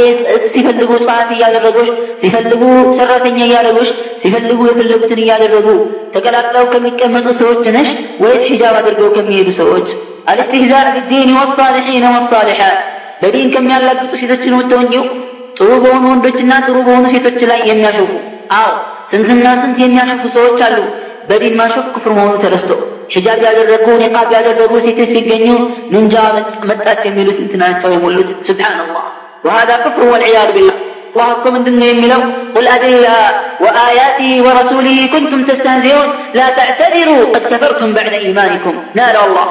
ሲፈልጉ ጸሐፊ እያደረጉሽ፣ ሲፈልጉ ሰራተኛ እያደረጉሽ፣ ሲፈልጉ የፈለጉትን እያደረጉ ተቀላቅለው ከሚቀመጡ ሰዎች ነሽ ወይስ ሒጃብ አድርገው ከሚሄዱ ሰዎች? አልስትህዛእ ቢዲን ወሳሊሒነ ወሳሊሓት በዲን ከሚያላግጡ ሴቶችን ወጥተውኝው ጥሩ በሆኑ ወንዶችና ጥሩ በሆኑ ሴቶች ላይ የሚያሾፉ አዎ ስንትና ስንት የሚያሾፉ ሰዎች አሉ። በዲን ማሾፍ ክፍር መሆኑ ተረስቶ ሒጃብ ያደረጉ ኒቃብ ያደረጉ ሴቶች ሲገኙ ምንጃ መጣች የሚሉ ስንት ናቸው የሞሉት። ሱብሓነላህ ወሃዛ ክፍር ወልዕያዱ ቢላህ። አላህ እኮ ምንድን ነው የሚለው? ቁል አቢላ ወአያቲህ ወረሱሊህ ኩንቱም ተስተህዚኡን ላ ተዕተዚሩ ቀድ ከፈርቱም በዕደ ኢማኒኩም ናለ አላህ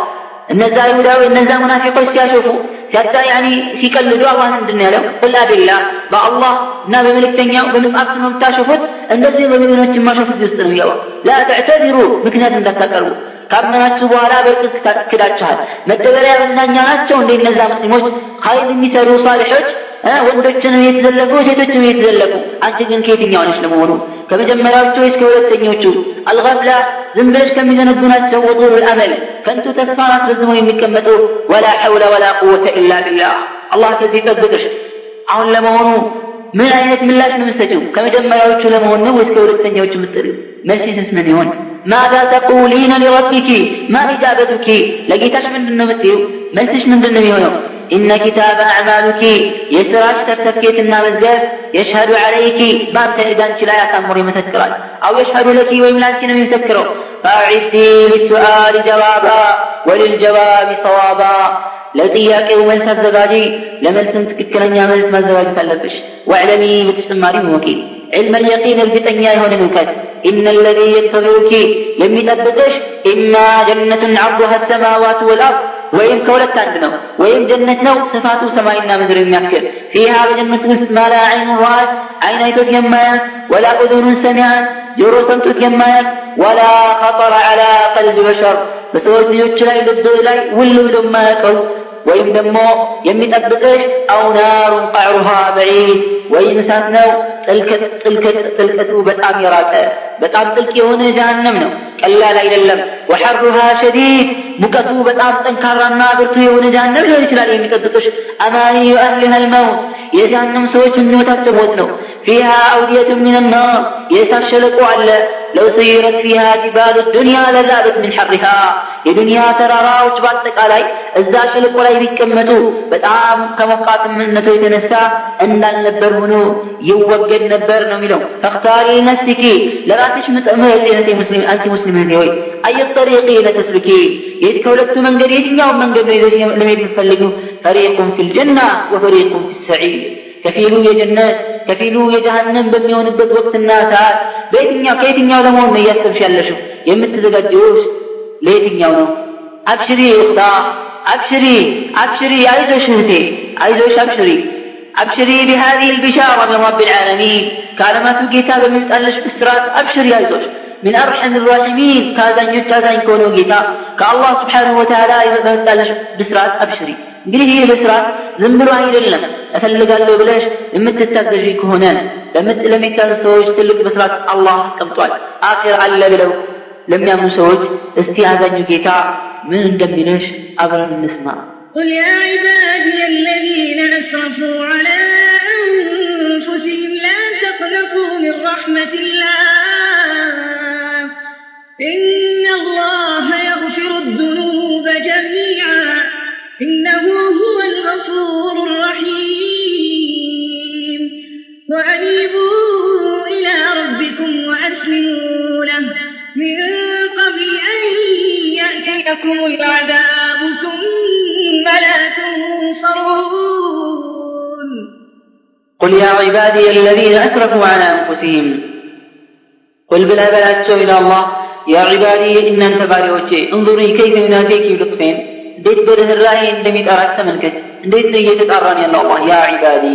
እነዛ አይሁዳዊ እነዛ ሙናፊቆች ሲያሾፉ ሲያታ ያኒ ሲቀልዱ አላህ ምንድን ነው ያለው? ቁል አቢላህ በአላህ እና በመልእክተኛው በመጽሐፍት ነው የምታሾፉት። እንደዚህ ማሾፍ እዚህ ውስጥ ነው የሚገባው። ላ ተዕተዚሩ ምክንያት እንዳታቀርቡ ካመናችሁ በኋላ በርግጥ ክዳችኋል። መደበሪያ መናኛ ናቸው እንደ እነዛ ሙስሊሞች ኸይር የሚሰሩ ሳሊሖች ወንዶችንም የተዘለፉ ሴቶችንም የተዘለፉ። አንቺ ግን ከየትኛው ነሽ ለመሆኑ? ከመጀመሪያዎቹ ወይስ ከሁለተኞቹ? አልገፍላ ዝም ብለሽ ከሚዘነጉ ናቸው። ወጡሉል አመል ከንቱ ተስፋን አስረዝመው የሚቀመጡ ወላ ሐውለ ወላ ቁወተ ኢላ ቢላህ። አላህ ከዚህ ይጠብቅሽ። አሁን ለመሆኑ ምን አይነት ምላሽ ነው የምትሰጪው? ከመጀመሪያዎቹ ለመሆን ነው ወይስ ከሁለተኛዎቹ የምትጠሪው? መልስሽስ ምን ይሆን? ማዛ ተቁሊነ ሊረቢኪ ማ ኢጃበቱኪ ለጌታሽ ምንድን ነው የምትይው መልስሽ ምንድን ነው የሚሆነው إن كتاب أعمالك يسراج تفتكيتنا مزقف يشهد عليك بانت إذا أنت لا يتمر مسكرا أو يشهد لك ويملانتنا يسكره فأعدي للسؤال جوابا وللجواب صوابا ለጥያቄው መልስ አዘጋጂ ለመልስም ትክክለኛ መልስ ማዘጋጀት አለብሽ ዋዕለሚ በተጨማሪም ወቂ علم اليقين እርግጠኛ የሆነ እውቀት إن الذي ينتظرك የሚጠብቅሽ إما جنة عرضها السماوات والأرض ወይም ከሁለት አንድ ነው ወይም ጀነት ነው ስፋቱ ሰማይና ምድር የሚያክል ፊሃ በጀነት ውስጥ ማላ አይኑ ራአት አይን አይቶት የማያት ወላ ኡዙኑን ሰሚዓት ጆሮ ሰምቶት የማያት ወላ ኸጠረ ዐላ ቀልብ በሸር በሰዎች ልጆች ላይ ልብ ላይ ውል ብሎ የማያውቀው ወይም ደግሞ የሚጠብቅሽ አው ናሩን ቃዕሩሃ በዒድ ወይም እሳት ነው ጥልቀቱ በጣም የራቀ በጣም ጥልቅ የሆነ ጀሃነም ነው። ቀላል አይደለም። ወሐሩሃ ሸዲድ ሙቀቱ በጣም ጠንካራና ብርቱ የሆነ ጀሃነም ሊሆን ይችላል። የሚጠብቅሽ አማኒዩ አህሊሃ ልመውት የጀሃነም ሰዎች ምኞታቸው ሞት ነው። ፊሃ አውድየቱ ምን ናር የእሳት ሸለቆ አለ። ለው ሰይረት ፊሃ ጅባሉ ዱንያ ለዛበት ምን ሐሪሃ የዱንያ ተራራዎች በአጠቃላይ እዛ ሸለቆ ላይ ቢቀመጡ በጣም ከሞቃትነቱ የተነሳ እንዳልነበር ሆኖ ይወገድ ነበር ነው የሚለው? ተክታሪ ነፍሲኪ ለራስሽ እህቴ ሙስሊም አንቲ ሙስሊም እህቴ ሆይ አየ ጠሪቂነ ተስሉኪ የት ከሁለቱ መንገድ የትኛውን መንገድ ነው ለመሄድ የምትፈልጊው? ፈሪቁን ፊ ልጀና ወፈሪቁን ፊ ሰዒር። ከፊሉ የጀነት ከፊሉ የጀሃነም በሚሆንበት ወቅትና ሰዓት በየትኛው ከየትኛው ለመሆን ነው እያሰብሽ ያለሽው? የምትዘጋጀው ለየትኛው ነው? አብሽሪ እኽታ አብሽሪ አብሽሪ አይዞሽ እህቴ አይዞሽ አብሽሪ أبشري بهذه البشارة من رب العالمين. كلمات الكتاب من تألش بسرات أبشري يا زوج. من أرحم الراحمين. كاذن يتاذن كونو جيتا. كالله سبحانه وتعالى يتلش بسرات أبشري. قريه هي بسرات زمبرو هاي للم أثل قال له بلاش لمت التاذجي كهنا. لمت لم يتاذ تلك بسرات. الله كمطوال آخر على بلو لم يكن سوج. استيازن يجيتا. من دم أبرا من اسمه قل يا عبادي الذين أسرفوا على أنفسهم لا تقنطوا من رحمة الله. إن الله يغفر الذنوب جميعا. إنه هو الغفور الرحيم. وأنيبوا إلى ربكم وأسلموا له. من قبل أن يأتيكم العذاب ثم لا تنصرون قل يا عبادي الذين أسرفوا على أنفسهم قل بلا بلاتشو إلى الله يا عبادي إن أنت باريوتي انظري كيف يناديك بلطفين እንዴት በርህራሄ እንደሚጠራሽ ተመልከት እንዴት ነው እየተጣራን ያለው አላህ ያ ዒባዲ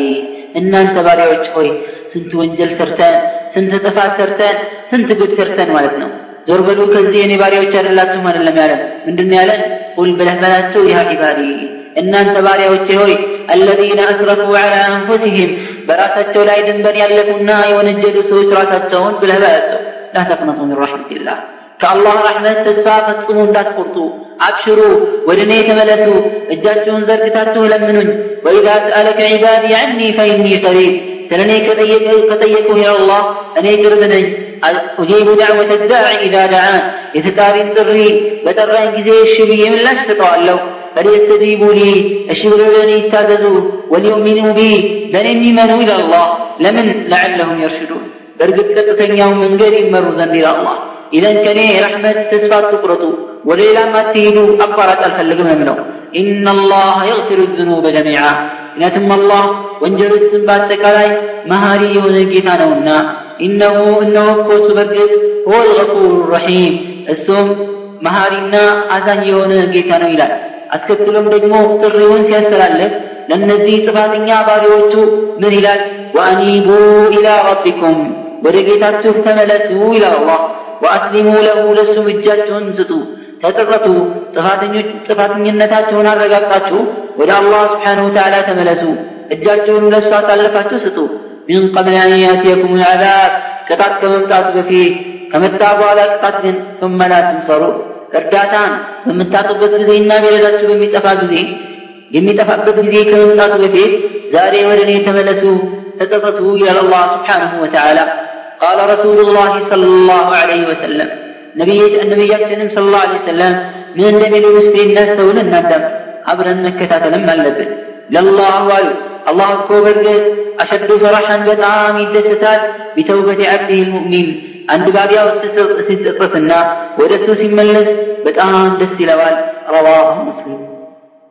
እናንተ ባሪያዎች ሆይ ስንት ወንጀል ሰርተን ስንት ጥፋት ሰርተን ስንት ጉድ ሰርተን ማለት ነው ዞር በሉ ከዚህ የኔ ባሪያዎች አይደላችሁም አይደለም ያለን ምንድን ያለን? ቁል ብለህ በላቸው ያ ዒባዲ እናንተ ባሪያዎቼ ሆይ አለዚነ አስረፉ ዐላ አንፉሲሂም በራሳቸው ላይ ድንበር ያለፉና የወነጀሉ ሰዎች ራሳቸውን ብለህ በላቸው። ላ ተቅነጡ ሚን ረሕመቲላህ። ከአላህ ረሕመት ተስፋ ፈጽሞ እንዳትቆርጡ። አብሽሩ ወደ እኔ ተመለሱ። እጃችሁን ዘርግታችሁ ለምኑኝ። ወኢዛ ሰአለከ ዒባዲ ዐኒ ፈኢኒ ቀሪብ ስለ እኔ ከጠየቁ ያ አላህ እኔ ቅርብ ነኝ ኡጂቡ ዳዕወተ ዳዕ ኢዛ ደዓን የተጣሪን ጥሪ በጠራኝ ጊዜ እሺ ብዬ ምላሽ ሰጠዋለሁ ፈሊየስተጂቡ ሊ እሺ ብለው ለእኔ ይታዘዙ ወሊዩእሚኑ ቢ ለእኔ የሚመኑ ይላ አላህ ለምን ለዓለሁም የርሽዱን በእርግጥ ቀጥተኛው መንገድ ይመሩ ዘንድ ይላ አላህ ኢዘን ከኔ ረሕመት ተስፋ አትቁረጡ ወደ ሌላም አትሄዱ አቋራጭ አልፈልግም ነው ኢነ አላህ የግፊሩ ዝኑበ ጀሚዓ ምክንያቱም አላህ ወንጀሎችን በአጠቃላይ መሃሪ የሆነ ጌታ ነውና ኢነሁ እነሆ እሱ በእርግጥ ሁወ ልገፉሩ ረሒም እሱም መሃሪና አዛኝ የሆነ ጌታ ነው ይላል። አስከትሎም ደግሞ ጥሪውን ሲያስተላልፍ ለእነዚህ ጥፋተኛ ባሪዎቹ ምን ይላል? ወአኒቡ ኢላ ረቢኩም ወደ ጌታችሁ ተመለሱ ይላል አላህ። ወአስሊሙ ለሁ ለሱም እጃችሁን ስጡ። ተጠቀቱ። ጥፋተኝነታችሁን አረጋግጣችሁ ወደ አላህ ስብሓንሁ ወተዓላ ተመለሱ። እጃችሁን ለእሱ አሳልፋችሁ ስጡ ሚን ቀብል አን ያእትየኩም ልዓዛብ ቅጣት ከመምጣቱ በፊት ከመጣ በኋላ ቅጣት ግን ثم لا تنصروا እርዳታን በምታጡበት ጊዜና ቢረዳችሁ በሚጠፋ ጊዜ የሚጠፋበት ጊዜ ከመምጣቱ በፊት ዛሬ ወደ እኔ ተመለሱ ተጸጸቱ ይላል አላህ ስብሓንሁ ወተዓላ قال رسول الله صلى الله عليه وسلم ነቢያችንም ስለ ላ ሰለም ምን እንደሚሉ እስቲ እናስተውል እናዳም አብረን መከታተልም አለብን ለላሁ አሉ አላህ እኮ በእርግጥ አሸዱ ፈረሐን በጣም ይደሰታል ቢተውበት ዓብዲህ ልሙእሚን አንድ ባሪያው ሲጸጸትና ወደ እሱ ሲመለስ በጣም ደስ ይለዋል ረዋሁ ሙስሊም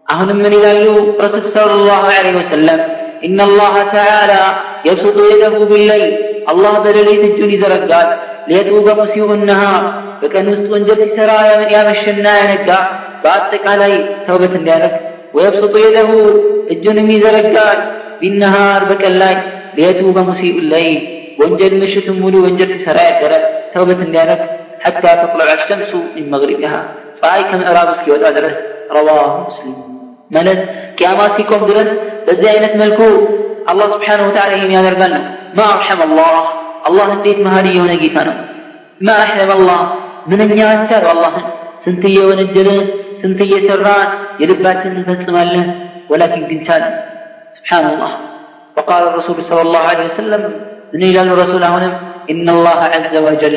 አሁንም ምን ይላሉ ረሱል صلى الله عليه وسلم إن الله تعالى يبسط يده بالليل الله በሌሊት እጁን ይዘረጋል ሊየቱበ ሙሲኡ النهار በቀን ውስጥ ወንጀል ሲሰራ ያመሸና ያነጋ በአጠቃላይ ተውበት እንዲያደርግ ወየብስጡ የደሁ እጁንም ይዘረጋል ቢነሃር በቀን ላይ ሊየቱበ ሙሲኡ ለይል ወንጀል ምሽቱን ሙሉ ወንጀል ሲሰራ ያደረ ተውበት እንዲያደርግ ሐታ ተጥለዕ አሸምሱ ሚን መግሪቢሃ ፀሐይ ከምዕራብ እስኪወጣ ድረስ ረዋሁ ሙስሊም ማለት ቅያማ ሲቆም ድረስ በዚህ አይነት መልኩ አላህ ስብሓነሁ ወተዓላ ይህን ያደርጋል ነው ማ አርሐም አላህ አላህ እንዴት መሀሪ የሆነ ጌታ ነው ማ አሕለም አላህ ምንኛ አስቻለው አላህን ስንት እየወነጀልን ስንት እየሰራን የልባችንን እንፈጽማለን ولكن بنتان. سبحان الله وقال الرسول صلى الله عليه وسلم نيلان الرسول هنا إن الله عز وجل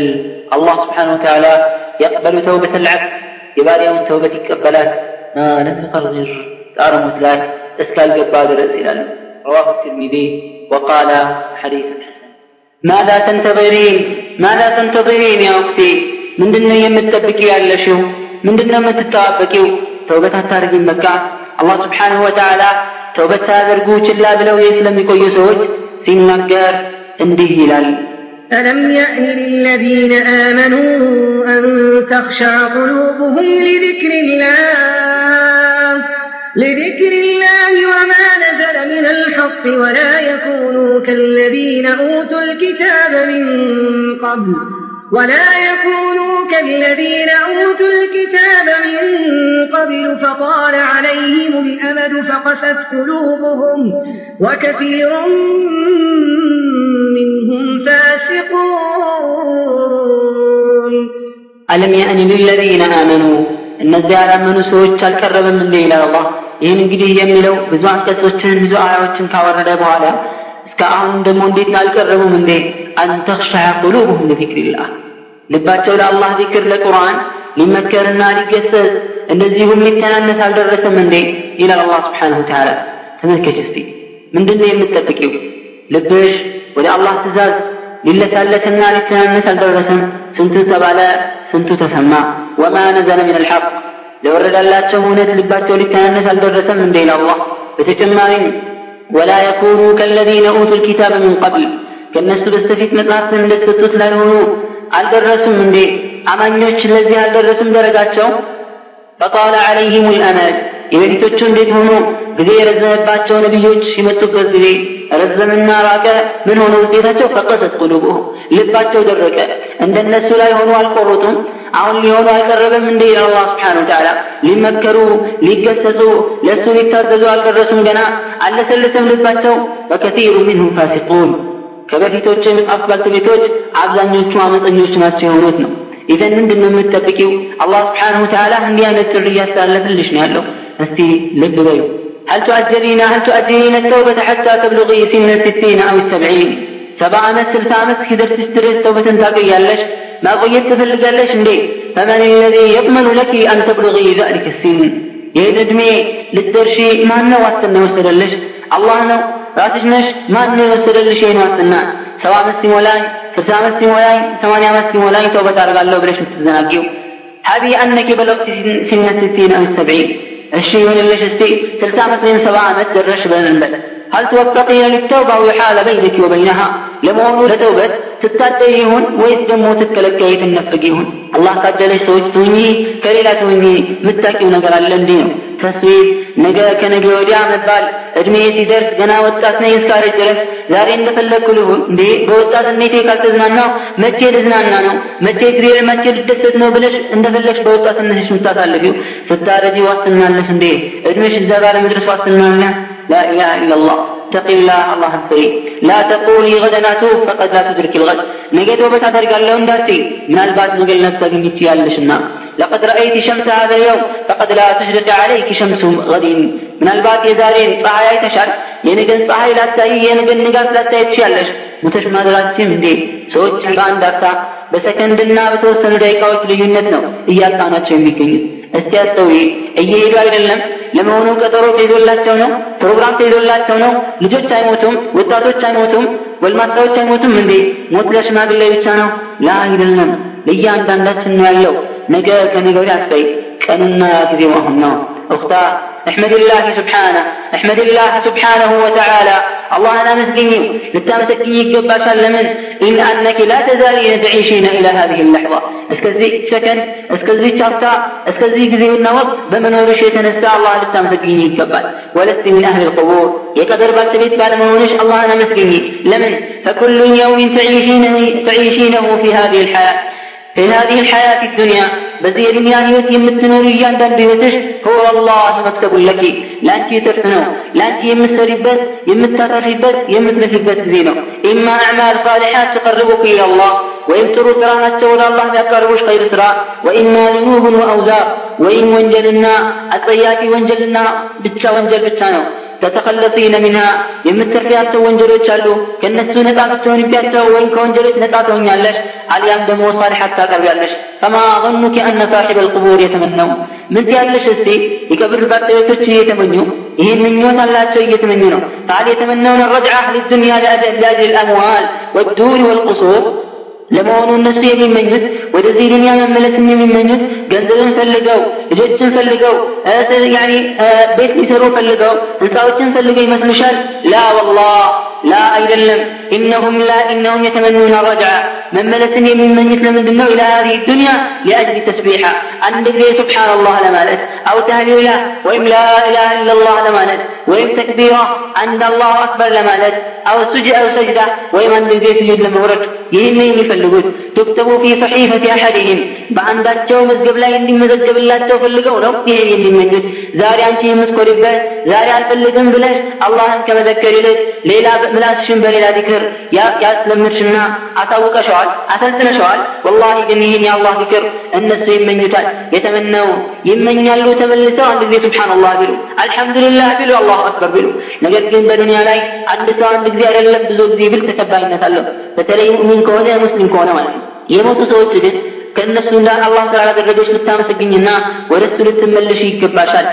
الله سبحانه وتعالى يقبل توبة العبد يبالي يوم توبتك قبلات ما لم يقرر دار مثلات اسكال قبال رأس رواه الترمذي وقال حديث حسن. ماذا تنتظرين؟ ماذا تنتظرين يا أختي؟ من دنيا متبكي على شو من دنيا متتعبكي توبتها تارجين بكع الله سبحانه وتعالى توبة ሳያደርጉ ችላ ብለው ስለሚቆዩ ሰዎች ሲናገር እንዲህ ይላል ألم يأن للذين آمنوا أن تخشع قلوبهم لذكر الله لذكر الله وما نزل من الحق ولا يكونوا كالذين أوتوا الكتاب من قبل ولا يكونوا كالذين أوتوا الكتاب من قبل فطال عليهم الأمد فقست قلوبهم وكثير منهم فاسقون ألم يأن للذين آمنوا እነዚያ ያላመኑ ሰዎች አልቀረበም እንዴ ይላል አላህ ይህን እንግዲህ የሚለው ብዙ አንቀጾችን ብዙ አያዎችን ካወረደ በኋላ እስከ አሁን ደግሞ እንዴት አልቀረቡም እንዴ አንተኽሻ ቁሉብሁም ለዚክሪላህ ልባቸው ለአላህ ዚክር ለቁርአን ሊመከርና ሊገሰጽ እንደዚሁም ሊተናነስ አልደረሰም እንዴ ይላል አላህ ስብሓንሁ ተዓላ ተመልከች እስቲ ምንድን ነው የምትጠብቂው ልብሽ ወደ አላህ ትእዛዝ ሊለሳለስና ሊተናነስ አልደረሰም ስንቱ ተባለ ስንቱ ተሰማ ወማ ነዘለ ምን አልሐቅ ለወረዳላቸው እውነት ልባቸው ሊተናነስ አልደረሰም እንዴ ይላል አላህ በተጨማሪም ወላ የኩኑ ከለዚነ ኡቱ ልኪታብ ምን ቀብል። ከእነሱ በስተፊት መጽሐፍትን እንደሰጡት ላልሆኑ አልደረሱም እንዴ? አማኞች ለዚህ አልደረሱም ደረጃቸው ፈጣለ ዐለይህም ልአመድ የበፊቶቹ እንዴት ሆኖ ጊዜ የረዘመባቸው ነቢዮች የመጡበት ጊዜ? ረዘምና ራቀ። ምን ሆነ ውጤታቸው? ፈቀሰት ቁሉቡሁ። ልባቸው ደረቀ። እንደነሱ ላይ ሆኖ አልቆሩትም አሁን ሊሆኑ አልቀረበም ይላል አላህ ስብሓነሁ ወተዓላ። ሊመከሩ ሊገሰጹ ለእሱ ሊታዘዙ አልደረሱም ገና። አለሰለሰም ልባቸው። ወከቲሩ ሚንሁም ፋሲቁን። ከበፊቶቹ የመጽሐፍ ባልተቤቶች አብዛኞቹ አመፀኞች ናቸው የሆኑት ነው ኢዘን ምንድን ነው የምትጠብቂው አላህ ስብሓንሁ ተዓላ እንዲህ አይነት ጥሪ እያስተላለፍልሽ ነው ያለው እስቲ ልብ በዩ هل تؤجلين هل تؤجلين التوبة حتى تبلغي سن الستين أو السبعين سبع عمت سلسة عمت كدر تشتري توبة تاقي يالش ما قيت تفلق يالش اندي فمن الذي يضمن لك أن تبلغي ذلك السن يهد ادمي للدرشي ما أنه واستنى وسللش الله نو ራስሽ ነሽ ማን የወሰደልሽ ይሄን ዋስትና ሰባ አመት ሲሞላኝ ስልሳ አመት ሲሞላኝ ሰማንያ አመት ሲሞላኝ ተውበት አድርጋለሁ ብለሽ የምትዘናጊው ሀቢ አነኪ በለቅቲ ሲነ ስቲን አው ሰብዒን እሺ ይሁንልሽ እስቲ ስልሳ አመት ወይም ሰባ አመት ደረሽ ብለን እንበል هل توفقين للتوبة ويحال بينك وبينها ለመሆኑ ለተውበት ትታጠይ ይሁን ወይስ ደግሞ ትከለከይ ትነፍግ ይሁን? አላህ ካደለሽ ሰዎች ትሁኚ ከሌላ ትሁኚ የምታውቂው ነገር አለ እንዲህ ነው። ተስዊት ነገ ከነገ ወዲያ መባል እድሜ ሲደርስ ገና ወጣት ነኝ እስካረጅ ድረስ ዛሬ እንደፈለግኩ ልሁን እንዴ? በወጣትነቴ ካልተዝናናሁ መቼ ልዝናና ነው? መቼ ግሬል መቼ ልደሰት ነው ብለሽ እንደፈለግሽ በወጣትነትሽ ምታሳልፊው ስታረጂ ዋስትናለሽ እንዴ? እድሜሽ እዛ ጋር ለመድረስ ዋስትናና ላኢላሃ ኢለላህ። اتق الله الله فري لا تقولي غدا أتوب فقد لا تدرك الغد نجد وبتعترق الله انداتي من البات نقل نفسك انت يالشنا لقد رأيت شمس هذا اليوم فقد لا تشرق عليك شمس غد ምናልባት የዛሬን ፀሐይ አይተሻል የነገን ፀሐይ ላታይ የነገን ንጋት ላታይ ትችያለሽ ሙተሽ ማድራችን እንዴ ሰዎች በአንድ አፍታ በሰከንድና በተወሰኑ ደቂቃዎች ልዩነት ነው እያጣናቸው የሚገኙት እስቲ አስተውይ። እየሄዱ አይደለም? ለመሆኑ ቀጠሮ ተይዞላቸው ነው? ፕሮግራም ተይዞላቸው ነው? ልጆች አይሞቱም? ወጣቶች አይሞቱም? ጎልማሳዎች አይሞቱም እንዴ? ሞት ለሽማግሌ ብቻ ነው? ላ አይደለም፣ ለእያንዳንዳችን ነው ያለው። ነገ ከነገ ወዲያ አትበይ፣ ቀኑና ጊዜው አሁን ነው እኽታ احمد الله سبحانه احمد الله سبحانه وتعالى. الله أنا مسكيني لتامسكيني قباشا لمن إن أنك لا تزالين تعيشين إلى هذه اللحظة. اسكزي سكن اسكزي شافتا اسكزي قزيونا وقت بمن ورشي تنسى الله لتامسكيني قبال ولست من أهل القبور. يقدر بالتبيت بالمونش الله أنا مسكيني لمن فكل يوم تعيشينه, تعيشينه في هذه الحياة في هذه الحياة الدنيا. بزي الدنيا هيوت يمتنور ياندان بيوتش هو والله مكتب لك لا أنت ترحنو لا أنت يمسربت يمتتربت يمتنفبت زينو. إما أعمال صالحات تقربك إلى الله وإن تروا سرانا تولى الله يقربوش خير سرا. وإما ذنوب وأوزار وإن وانجلنا الطيات وانجلنا بتشا وانجل بتشانو. ተተኸለሱነ ሚንሃ የምትርፊያቸው ወንጀሎች አሉ። ከነሱ ነጻ ትሆንቢያቸው ወይም ከወንጀሎች ነጻ ትሆኛለሽ፣ አልያም ደግሞ ሳሊሐት ታቀርቢያለሽ። ፈማ ظኑኪ አነ ሳሒበ ልቁቡር የተመነው ምን ትያለሽ? እስቲ የቀብር ባጠቤቶች እየተመኙ ይህን ምኞት አላቸው እየተመኙ ነው። ታል የተመነውን ረጅዓ ሊዱንያ ሊአጅል አልአምዋል ወዱኒ ወልቁሱር ለመሆኑ እነሱ የሚመኙት? ወደዚህ ዱንያ መመለስን የሚመኙት? ገንዘብን ፈልገው ልጆችን ፈልገው ቤት ሊሰሩ ፈልገው ህንፃዎችን ፈልገው ይመስሉሻል? ላ ወላህ ላ አይደለም ኢነሁም ላ ኢነሁም የተመኑና ረጅዓ መመለስን የሚመኙት ለምንድን ነው ኢላ ሀዚህ ዱንያ ሊአጅሊ ተስቢሓ አንድ ጊዜ ሱብሓነላህ ለማለት አው ተህሊላ ወይም ላ ኢላሃ ኢለላህ ለማለት ወይም ተክቢራ አንድ አላሁ አክበር ለማለት አው ሱጅ አው ሰጅዳ ወይም አንድ ጊዜ ስጁድ ለመውረድ ይህን የሚፈልጉት ትክተቡ ፊ ሰሒፈቲ አሐድህም በአንዳቸው መዝገብ ላይ እንዲመዘገብላቸው ፈልገው ነው ይሄን የሚመኙት ዛሬ አንቺ የምትኮሪበት ዛሬ አልፈልግም ብለሽ አላህን ከመዘከር ይልቅ ሌላ ምላስሽን በሌላ ዚክር ያስለምድሽና አሳውቀሸዋል አሰልጥነሸዋል ወላሂ ግን ይህን የአላህ ዚክር እነሱ ይመኙታል። የተመነው ይመኛሉ ተመልሰው አንድ ጊዜ ሱብሓነላህ ቢሉ አልሐምዱሊላህ ቢሉ አላሁ አክበር ቢሉ። ነገር ግን በዱንያ ላይ አንድ ሰው አንድ ጊዜ አይደለም ብዙ ጊዜ ብል ተቀባይነት አለው። በተለይ ሙእሚን ከሆነ ሙስሊም ከሆነ ማለት ነው። የሞቱ ሰዎች ግን ከእነሱ እንደ አላህ ስላላደረገች ልታመሰግኝና ወደ እሱ ልትመለሽ ይገባሻል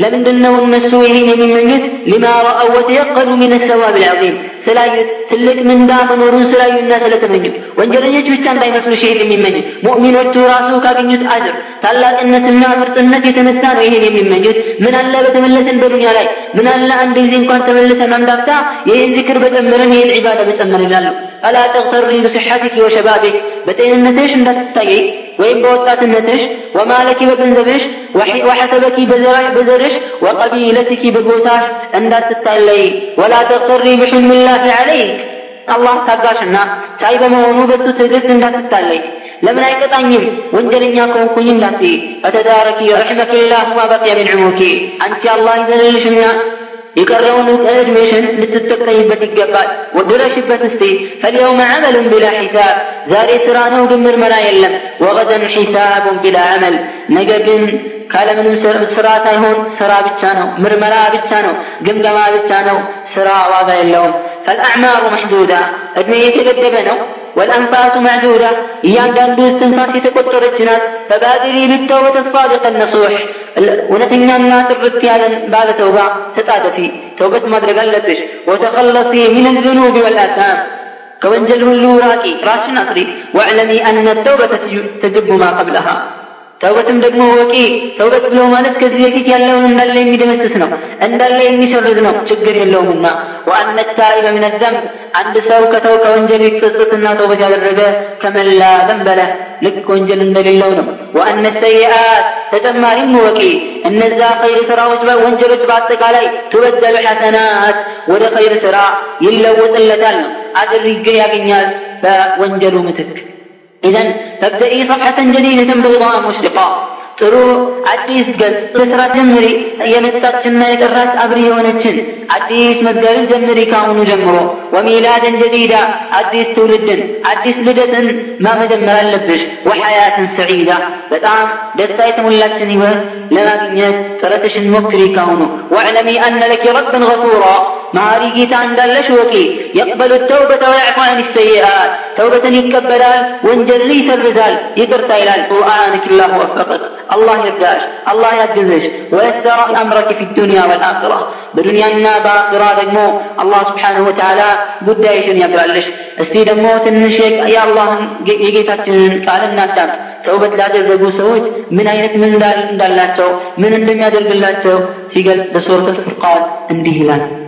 لمن دنهم مسؤولين من مجد لما رأوا وتيقنوا من الثواب العظيم. ስላዩት ትልቅ ምንዳ መኖሩን ስላዩና ስለተመኙ ወንጀለኞች ብቻ እንዳይመስሉሽ ይህን የሚመኙት ሙእሚኖቹ ራሱ ካገኙት አጅር ታላቅነትና ምርጥነት የተነሳ ነው ይህን የሚመኙት። ምን አለ በተመለሰን በዱንያ ላይ? ምን አለ አንድ ጊዜ እንኳን ተመልሰን አንዳፍታ ይህን ዚክር በጨመረን ይህን ዒባዳ በጨመረን ይላሉ ፈላ ተግተሪ ብስሐትኪ ወሸባቢክ በጤንነትሽ እንዳትታየይ ወይም በወጣትነትሽ ወማለኪ በገንዘብሽ ወሐሰበኪ በዘርሽ ወቀቢለትኪ በጎሳሽ እንዳትታለይ። ወላ ተግተሪ ብሕልምላህ ዓለይክ አላህ ታጋሽና ቻይ በመሆኑ በሱ ትዕግስት እንዳትታለይ። ለምን አይቀጣኝም? ወንጀለኛ ከሆንኩኝ እንዳትይ ፈተዳረኪ ረሕመክላህ ማ ምን ዕሙርኪ አንቺ አላህ ይዘንልሽና የቀረውን ዕድሜሽን ልትጠቀሚበት ይገባል። ወድረሽበት እስቲ። ፈልየውመ ዐመሉን ቢላ ሒሳብ። ዛሬ ስራ ነው ግን ምርመራ የለም። ወገደን ሒሳቡን ቢላ ዐመል። ነገ ግን ካለምንም ስራ ሳይሆን ስራ ብቻ ነው። ምርመራ ብቻ ነው። ግምገማ ብቻ ነው። ስራ ዋጋ የለውም ፈልአዕማሩ መሕዱዳ እድሜ የተገደበ ነው والأنفاس معدودة እያንዳንዱ እስትንፋስ የተቆጠረች ናት ፈባድሪ ብተውበት الصادق النصوح እውነተኛና ጥርት ያለን ባለ ተውባ ተጣደፊ ተውበት ማድረግ አለብሽ ወተኸለሲ ምን الذنوب والآثام ከወንጀል ሁሉ ራቂ ራስሽን አስሪ واعلمي أن التوبة تجب ما قبلها ተውበትም ደግሞ ወቂ ተውበት ብሎ ማለት ከዚህ በፊት ያለውን እንዳለ የሚደመስስ ነው እንዳለ የሚሰርዝ ነው ችግር የለውምና። ወአነ ታኢበ ምን ዘንብ አንድ ሰው ከተው ከወንጀል ይጸጸትና ተውበት ያደረገ ከመላ ዘንበለ ልክ ወንጀል እንደሌለው ነው። ወአነ ሰይአት ተጨማሪም ወቂ። እነዛ ኸይር ስራዎች ወንጀሎች በአጠቃላይ ትበደሉ ሐሰናት ወደ ኸይር ስራ ይለወጥለታል ነው። አጅር ያገኛል በወንጀሉ ምትክ إذا تبدأي صفحة جديدة بيضاء مشرقة ጥሩ አዲስ ገጽ በስራ ጀምሪ። የመጣችና የጠራች አብሪ የሆነችን አዲስ መዝገብን ጀምሪ ካሁኑ ጀምሮ። ወሚላድን ጀዲዳ አዲስ ትውልድን አዲስ ልደትን ማመጀመር አለብሽ። ወሐያትን ሰዒዳ በጣም ደስታ የተሞላችን ህይወት ለማግኘት ጥረትሽን ሞክሪ ካሁኑ። ወዕለሚ አነ ለኪ ረብን ገፉራ ما ريجي تاندل شوكي يقبل التوبة ويعفو عن السيئات. توبة يكبلال وانجلي سرزال يترتا إلى القرآنك الله وفقك. الله يرداش الله يدلش ويسر أمرك في الدنيا والآخرة. بدنيا النابة قرار مو الله سبحانه وتعالى بدايش يقبلش استيد موت النشيك يا الله يجي تاتن قال الناتب توبة لا تلقوا سويت من أين من دلاته من الدنيا دلاته سيقل بصورة الفرقان أنديه لنا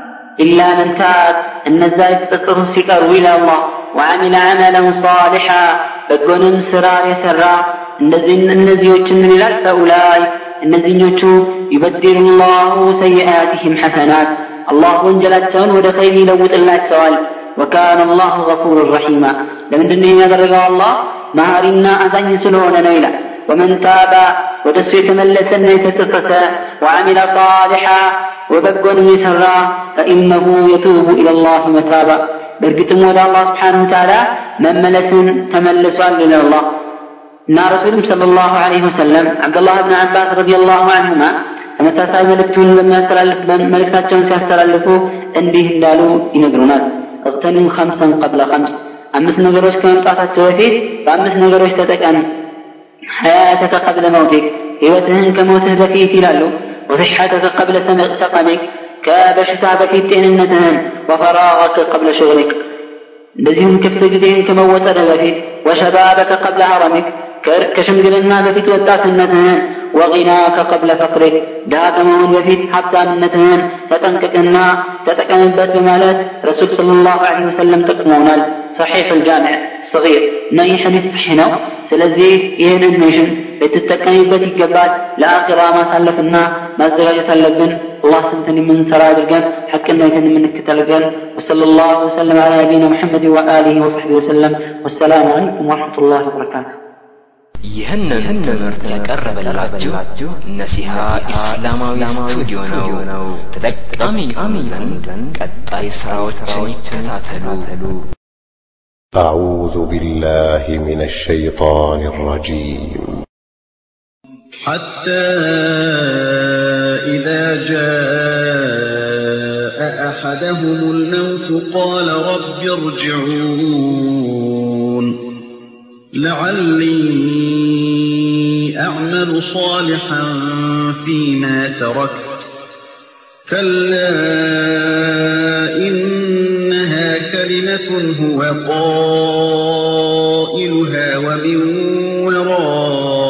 إلا من تاب أن ذلك تقر سكر إلى الله وعمل عملا صالحا بقون سرا يسرا እነዚህን እነዚዎችን ምን ይላል ፈኡላይ እነዚህኞቹ ይበድሉ ላሁ ሰይአትህም ሐሰናት አላህ ወንጀላቸውን ወደ ኸይር ይለውጥላቸዋል ወካነ አላሁ ገፉር ረሒማ ለምንድን ነው ያደረገው አላህ መሀሪና አዛኝ ስለሆነ ነው ይላል ወመን ታባ ወደ እሱ የተመለሰና የተጸጸተ ወዓሚለ ሳሊሓ ወበጎንም የሰራ ፈኢነሁ የቱቡ ኢለላህ መታባ በእርግጥም ወደ አላህ ስብሓንሁ ተዓላ መመለስን ተመልሷል ይላል አላህ እና ረሱልም ሰለላሁ ዐለይሂ ወሰለም አብዱላህ ብን አባስ ረዲየላሁ ዐንሁማ ተመሳሳይ መልእክቱን በሚያስተላልፍ መልእክታቸውን ሲያስተላልፉ እንዲህ እንዳሉ ይነግሩናል። እቅተኒም ኸምሰን ቀብለ ኸምስ አምስት ነገሮች ከመምጣታቸው በፊት በአምስት ነገሮች ተጠቀም። ሐያተከ ቀብለ መውቲክ ሕይወትህን ከሞትህ በፊት ይላሉ። ወሲሐተከ ቀብለ ሰቀሚክ ከበሽታ በፊት ጤንነትህን፣ ወፈራገከ ቀብለ ሽግሊክ እንደዚሁም ክፍት ጊዜህን ከመወጠድህ በፊት ወሸባበከ ቀብለ ሀረሚክ ከሽምግልና በፊት ወጣትነትህን ወጊናከ ቀብለ ፈቅሪክ ድሃ ከመሆን በፊት ሀብታምነትህን ተጠንቅቅና ተጠቀምበት በማለት ረሱል ሰለላሁ ዐለይሂ ወሰለም ጠቅመውናል። ሰሒሕ አልጃሚዕ ሰጊር እና ይህ ሐዲስ ሰሒሕ ነው። ስለዚህ ይህን ኢንፎርሜሽን ልትጠቀሚበት ይገባል። ለአኺራ ማሳለፍና ማዘጋጀት አለብን። አላህ ስንትን የምንሰራ አድርገን ሐቅነትን የምንከተልገን وصلى الله وسلم على نبينا محمد وآله وصحبه وسلم والسلام عليكم ورحمة الله وبركاته ይህንን ትምህርት ያቀረበላችሁ ነሲሃ ኢስላማዊ ስቱዲዮ ነው። ተጠቃሚ የሆኑ ዘንድ ቀጣይ ስራዎችን ይከታተሉ። أعوذ بالله من الشيطان الرجيم حتى إذا جاء أحدهم الموت قال رب ارجعون لعلي أعمل صالحا فيما تركت كلا إنها كلمة هو قائلها ومن ورائهم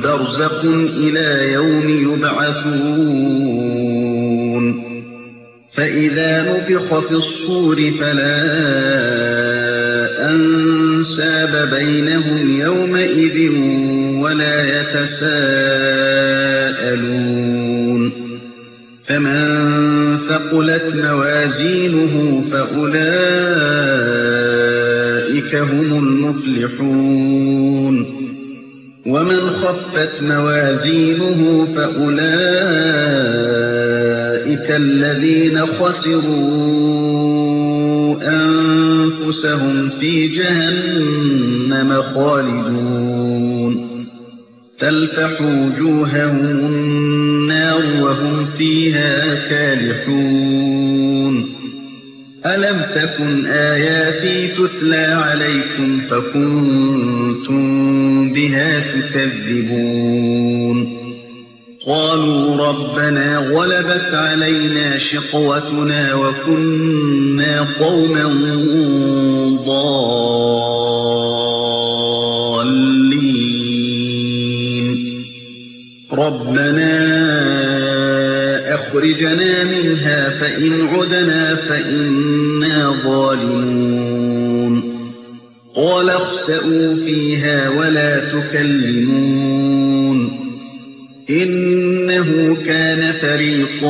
برزق إلى يوم يبعثون. فإذا نفخ في الصور فلا أنساب بينهم يومئذ ولا يتساءلون. فمن ثقلت موازينه فأولئك هم المفلحون. ومن خفت موازينه فأولئك الذين خسروا أنفسهم في جهنم خالدون. تلفح وجوههم النار وهم فيها كالحون. ألم تكن آياتي تتلى عليكم فكنتم بها تكذبون؟ قالوا ربنا غلبت علينا شقوتنا وكنا قوما ضالين. ربنا أخرجنا منها فإن عدنا فإنا ظالمون. قال اخسأوا فيها ولا تكلمون. فريق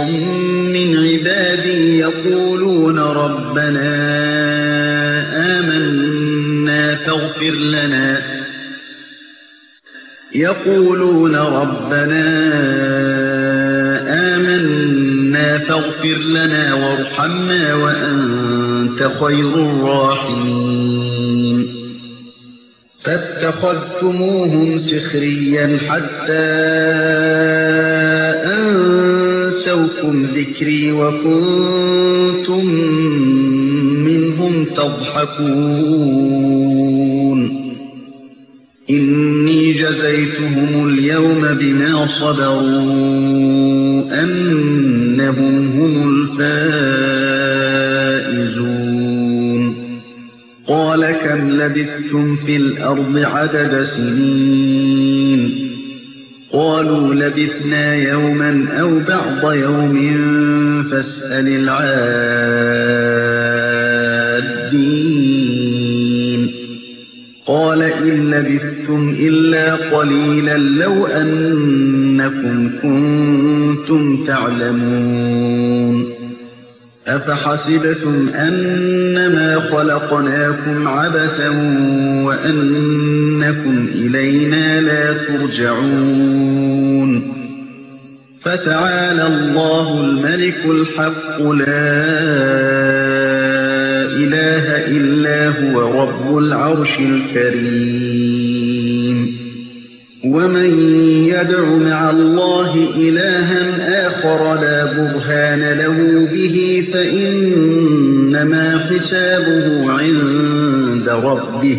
من عبادي يقولون ربنا آمنا فاغفر لنا. يقولون ربنا آمنا فاغفر لنا وارحمنا وأنت خير الراحمين. فاتخذتموهم سخريا حتى أنسوكم ذكري وكنتم منهم تضحكون. إني جزيتهم اليوم بما صبروا أنهم هم الفائزون. قال كم لبثتم في الأرض عدد سنين؟ قالوا لبثنا يوما أو بعض يوم فاسأل العادين. قال إن لبثتم إلا قليلا لو أنكم كنتم تعلمون. أفحسبتم أنما خلقناكم عبثا وأنكم إلينا لا ترجعون. فتعالى الله الملك الحق لا إله إلا هو رب العرش الكريم. ومن يدع مع الله إلها آخر لا برهان له به فإنما حسابه عند ربه.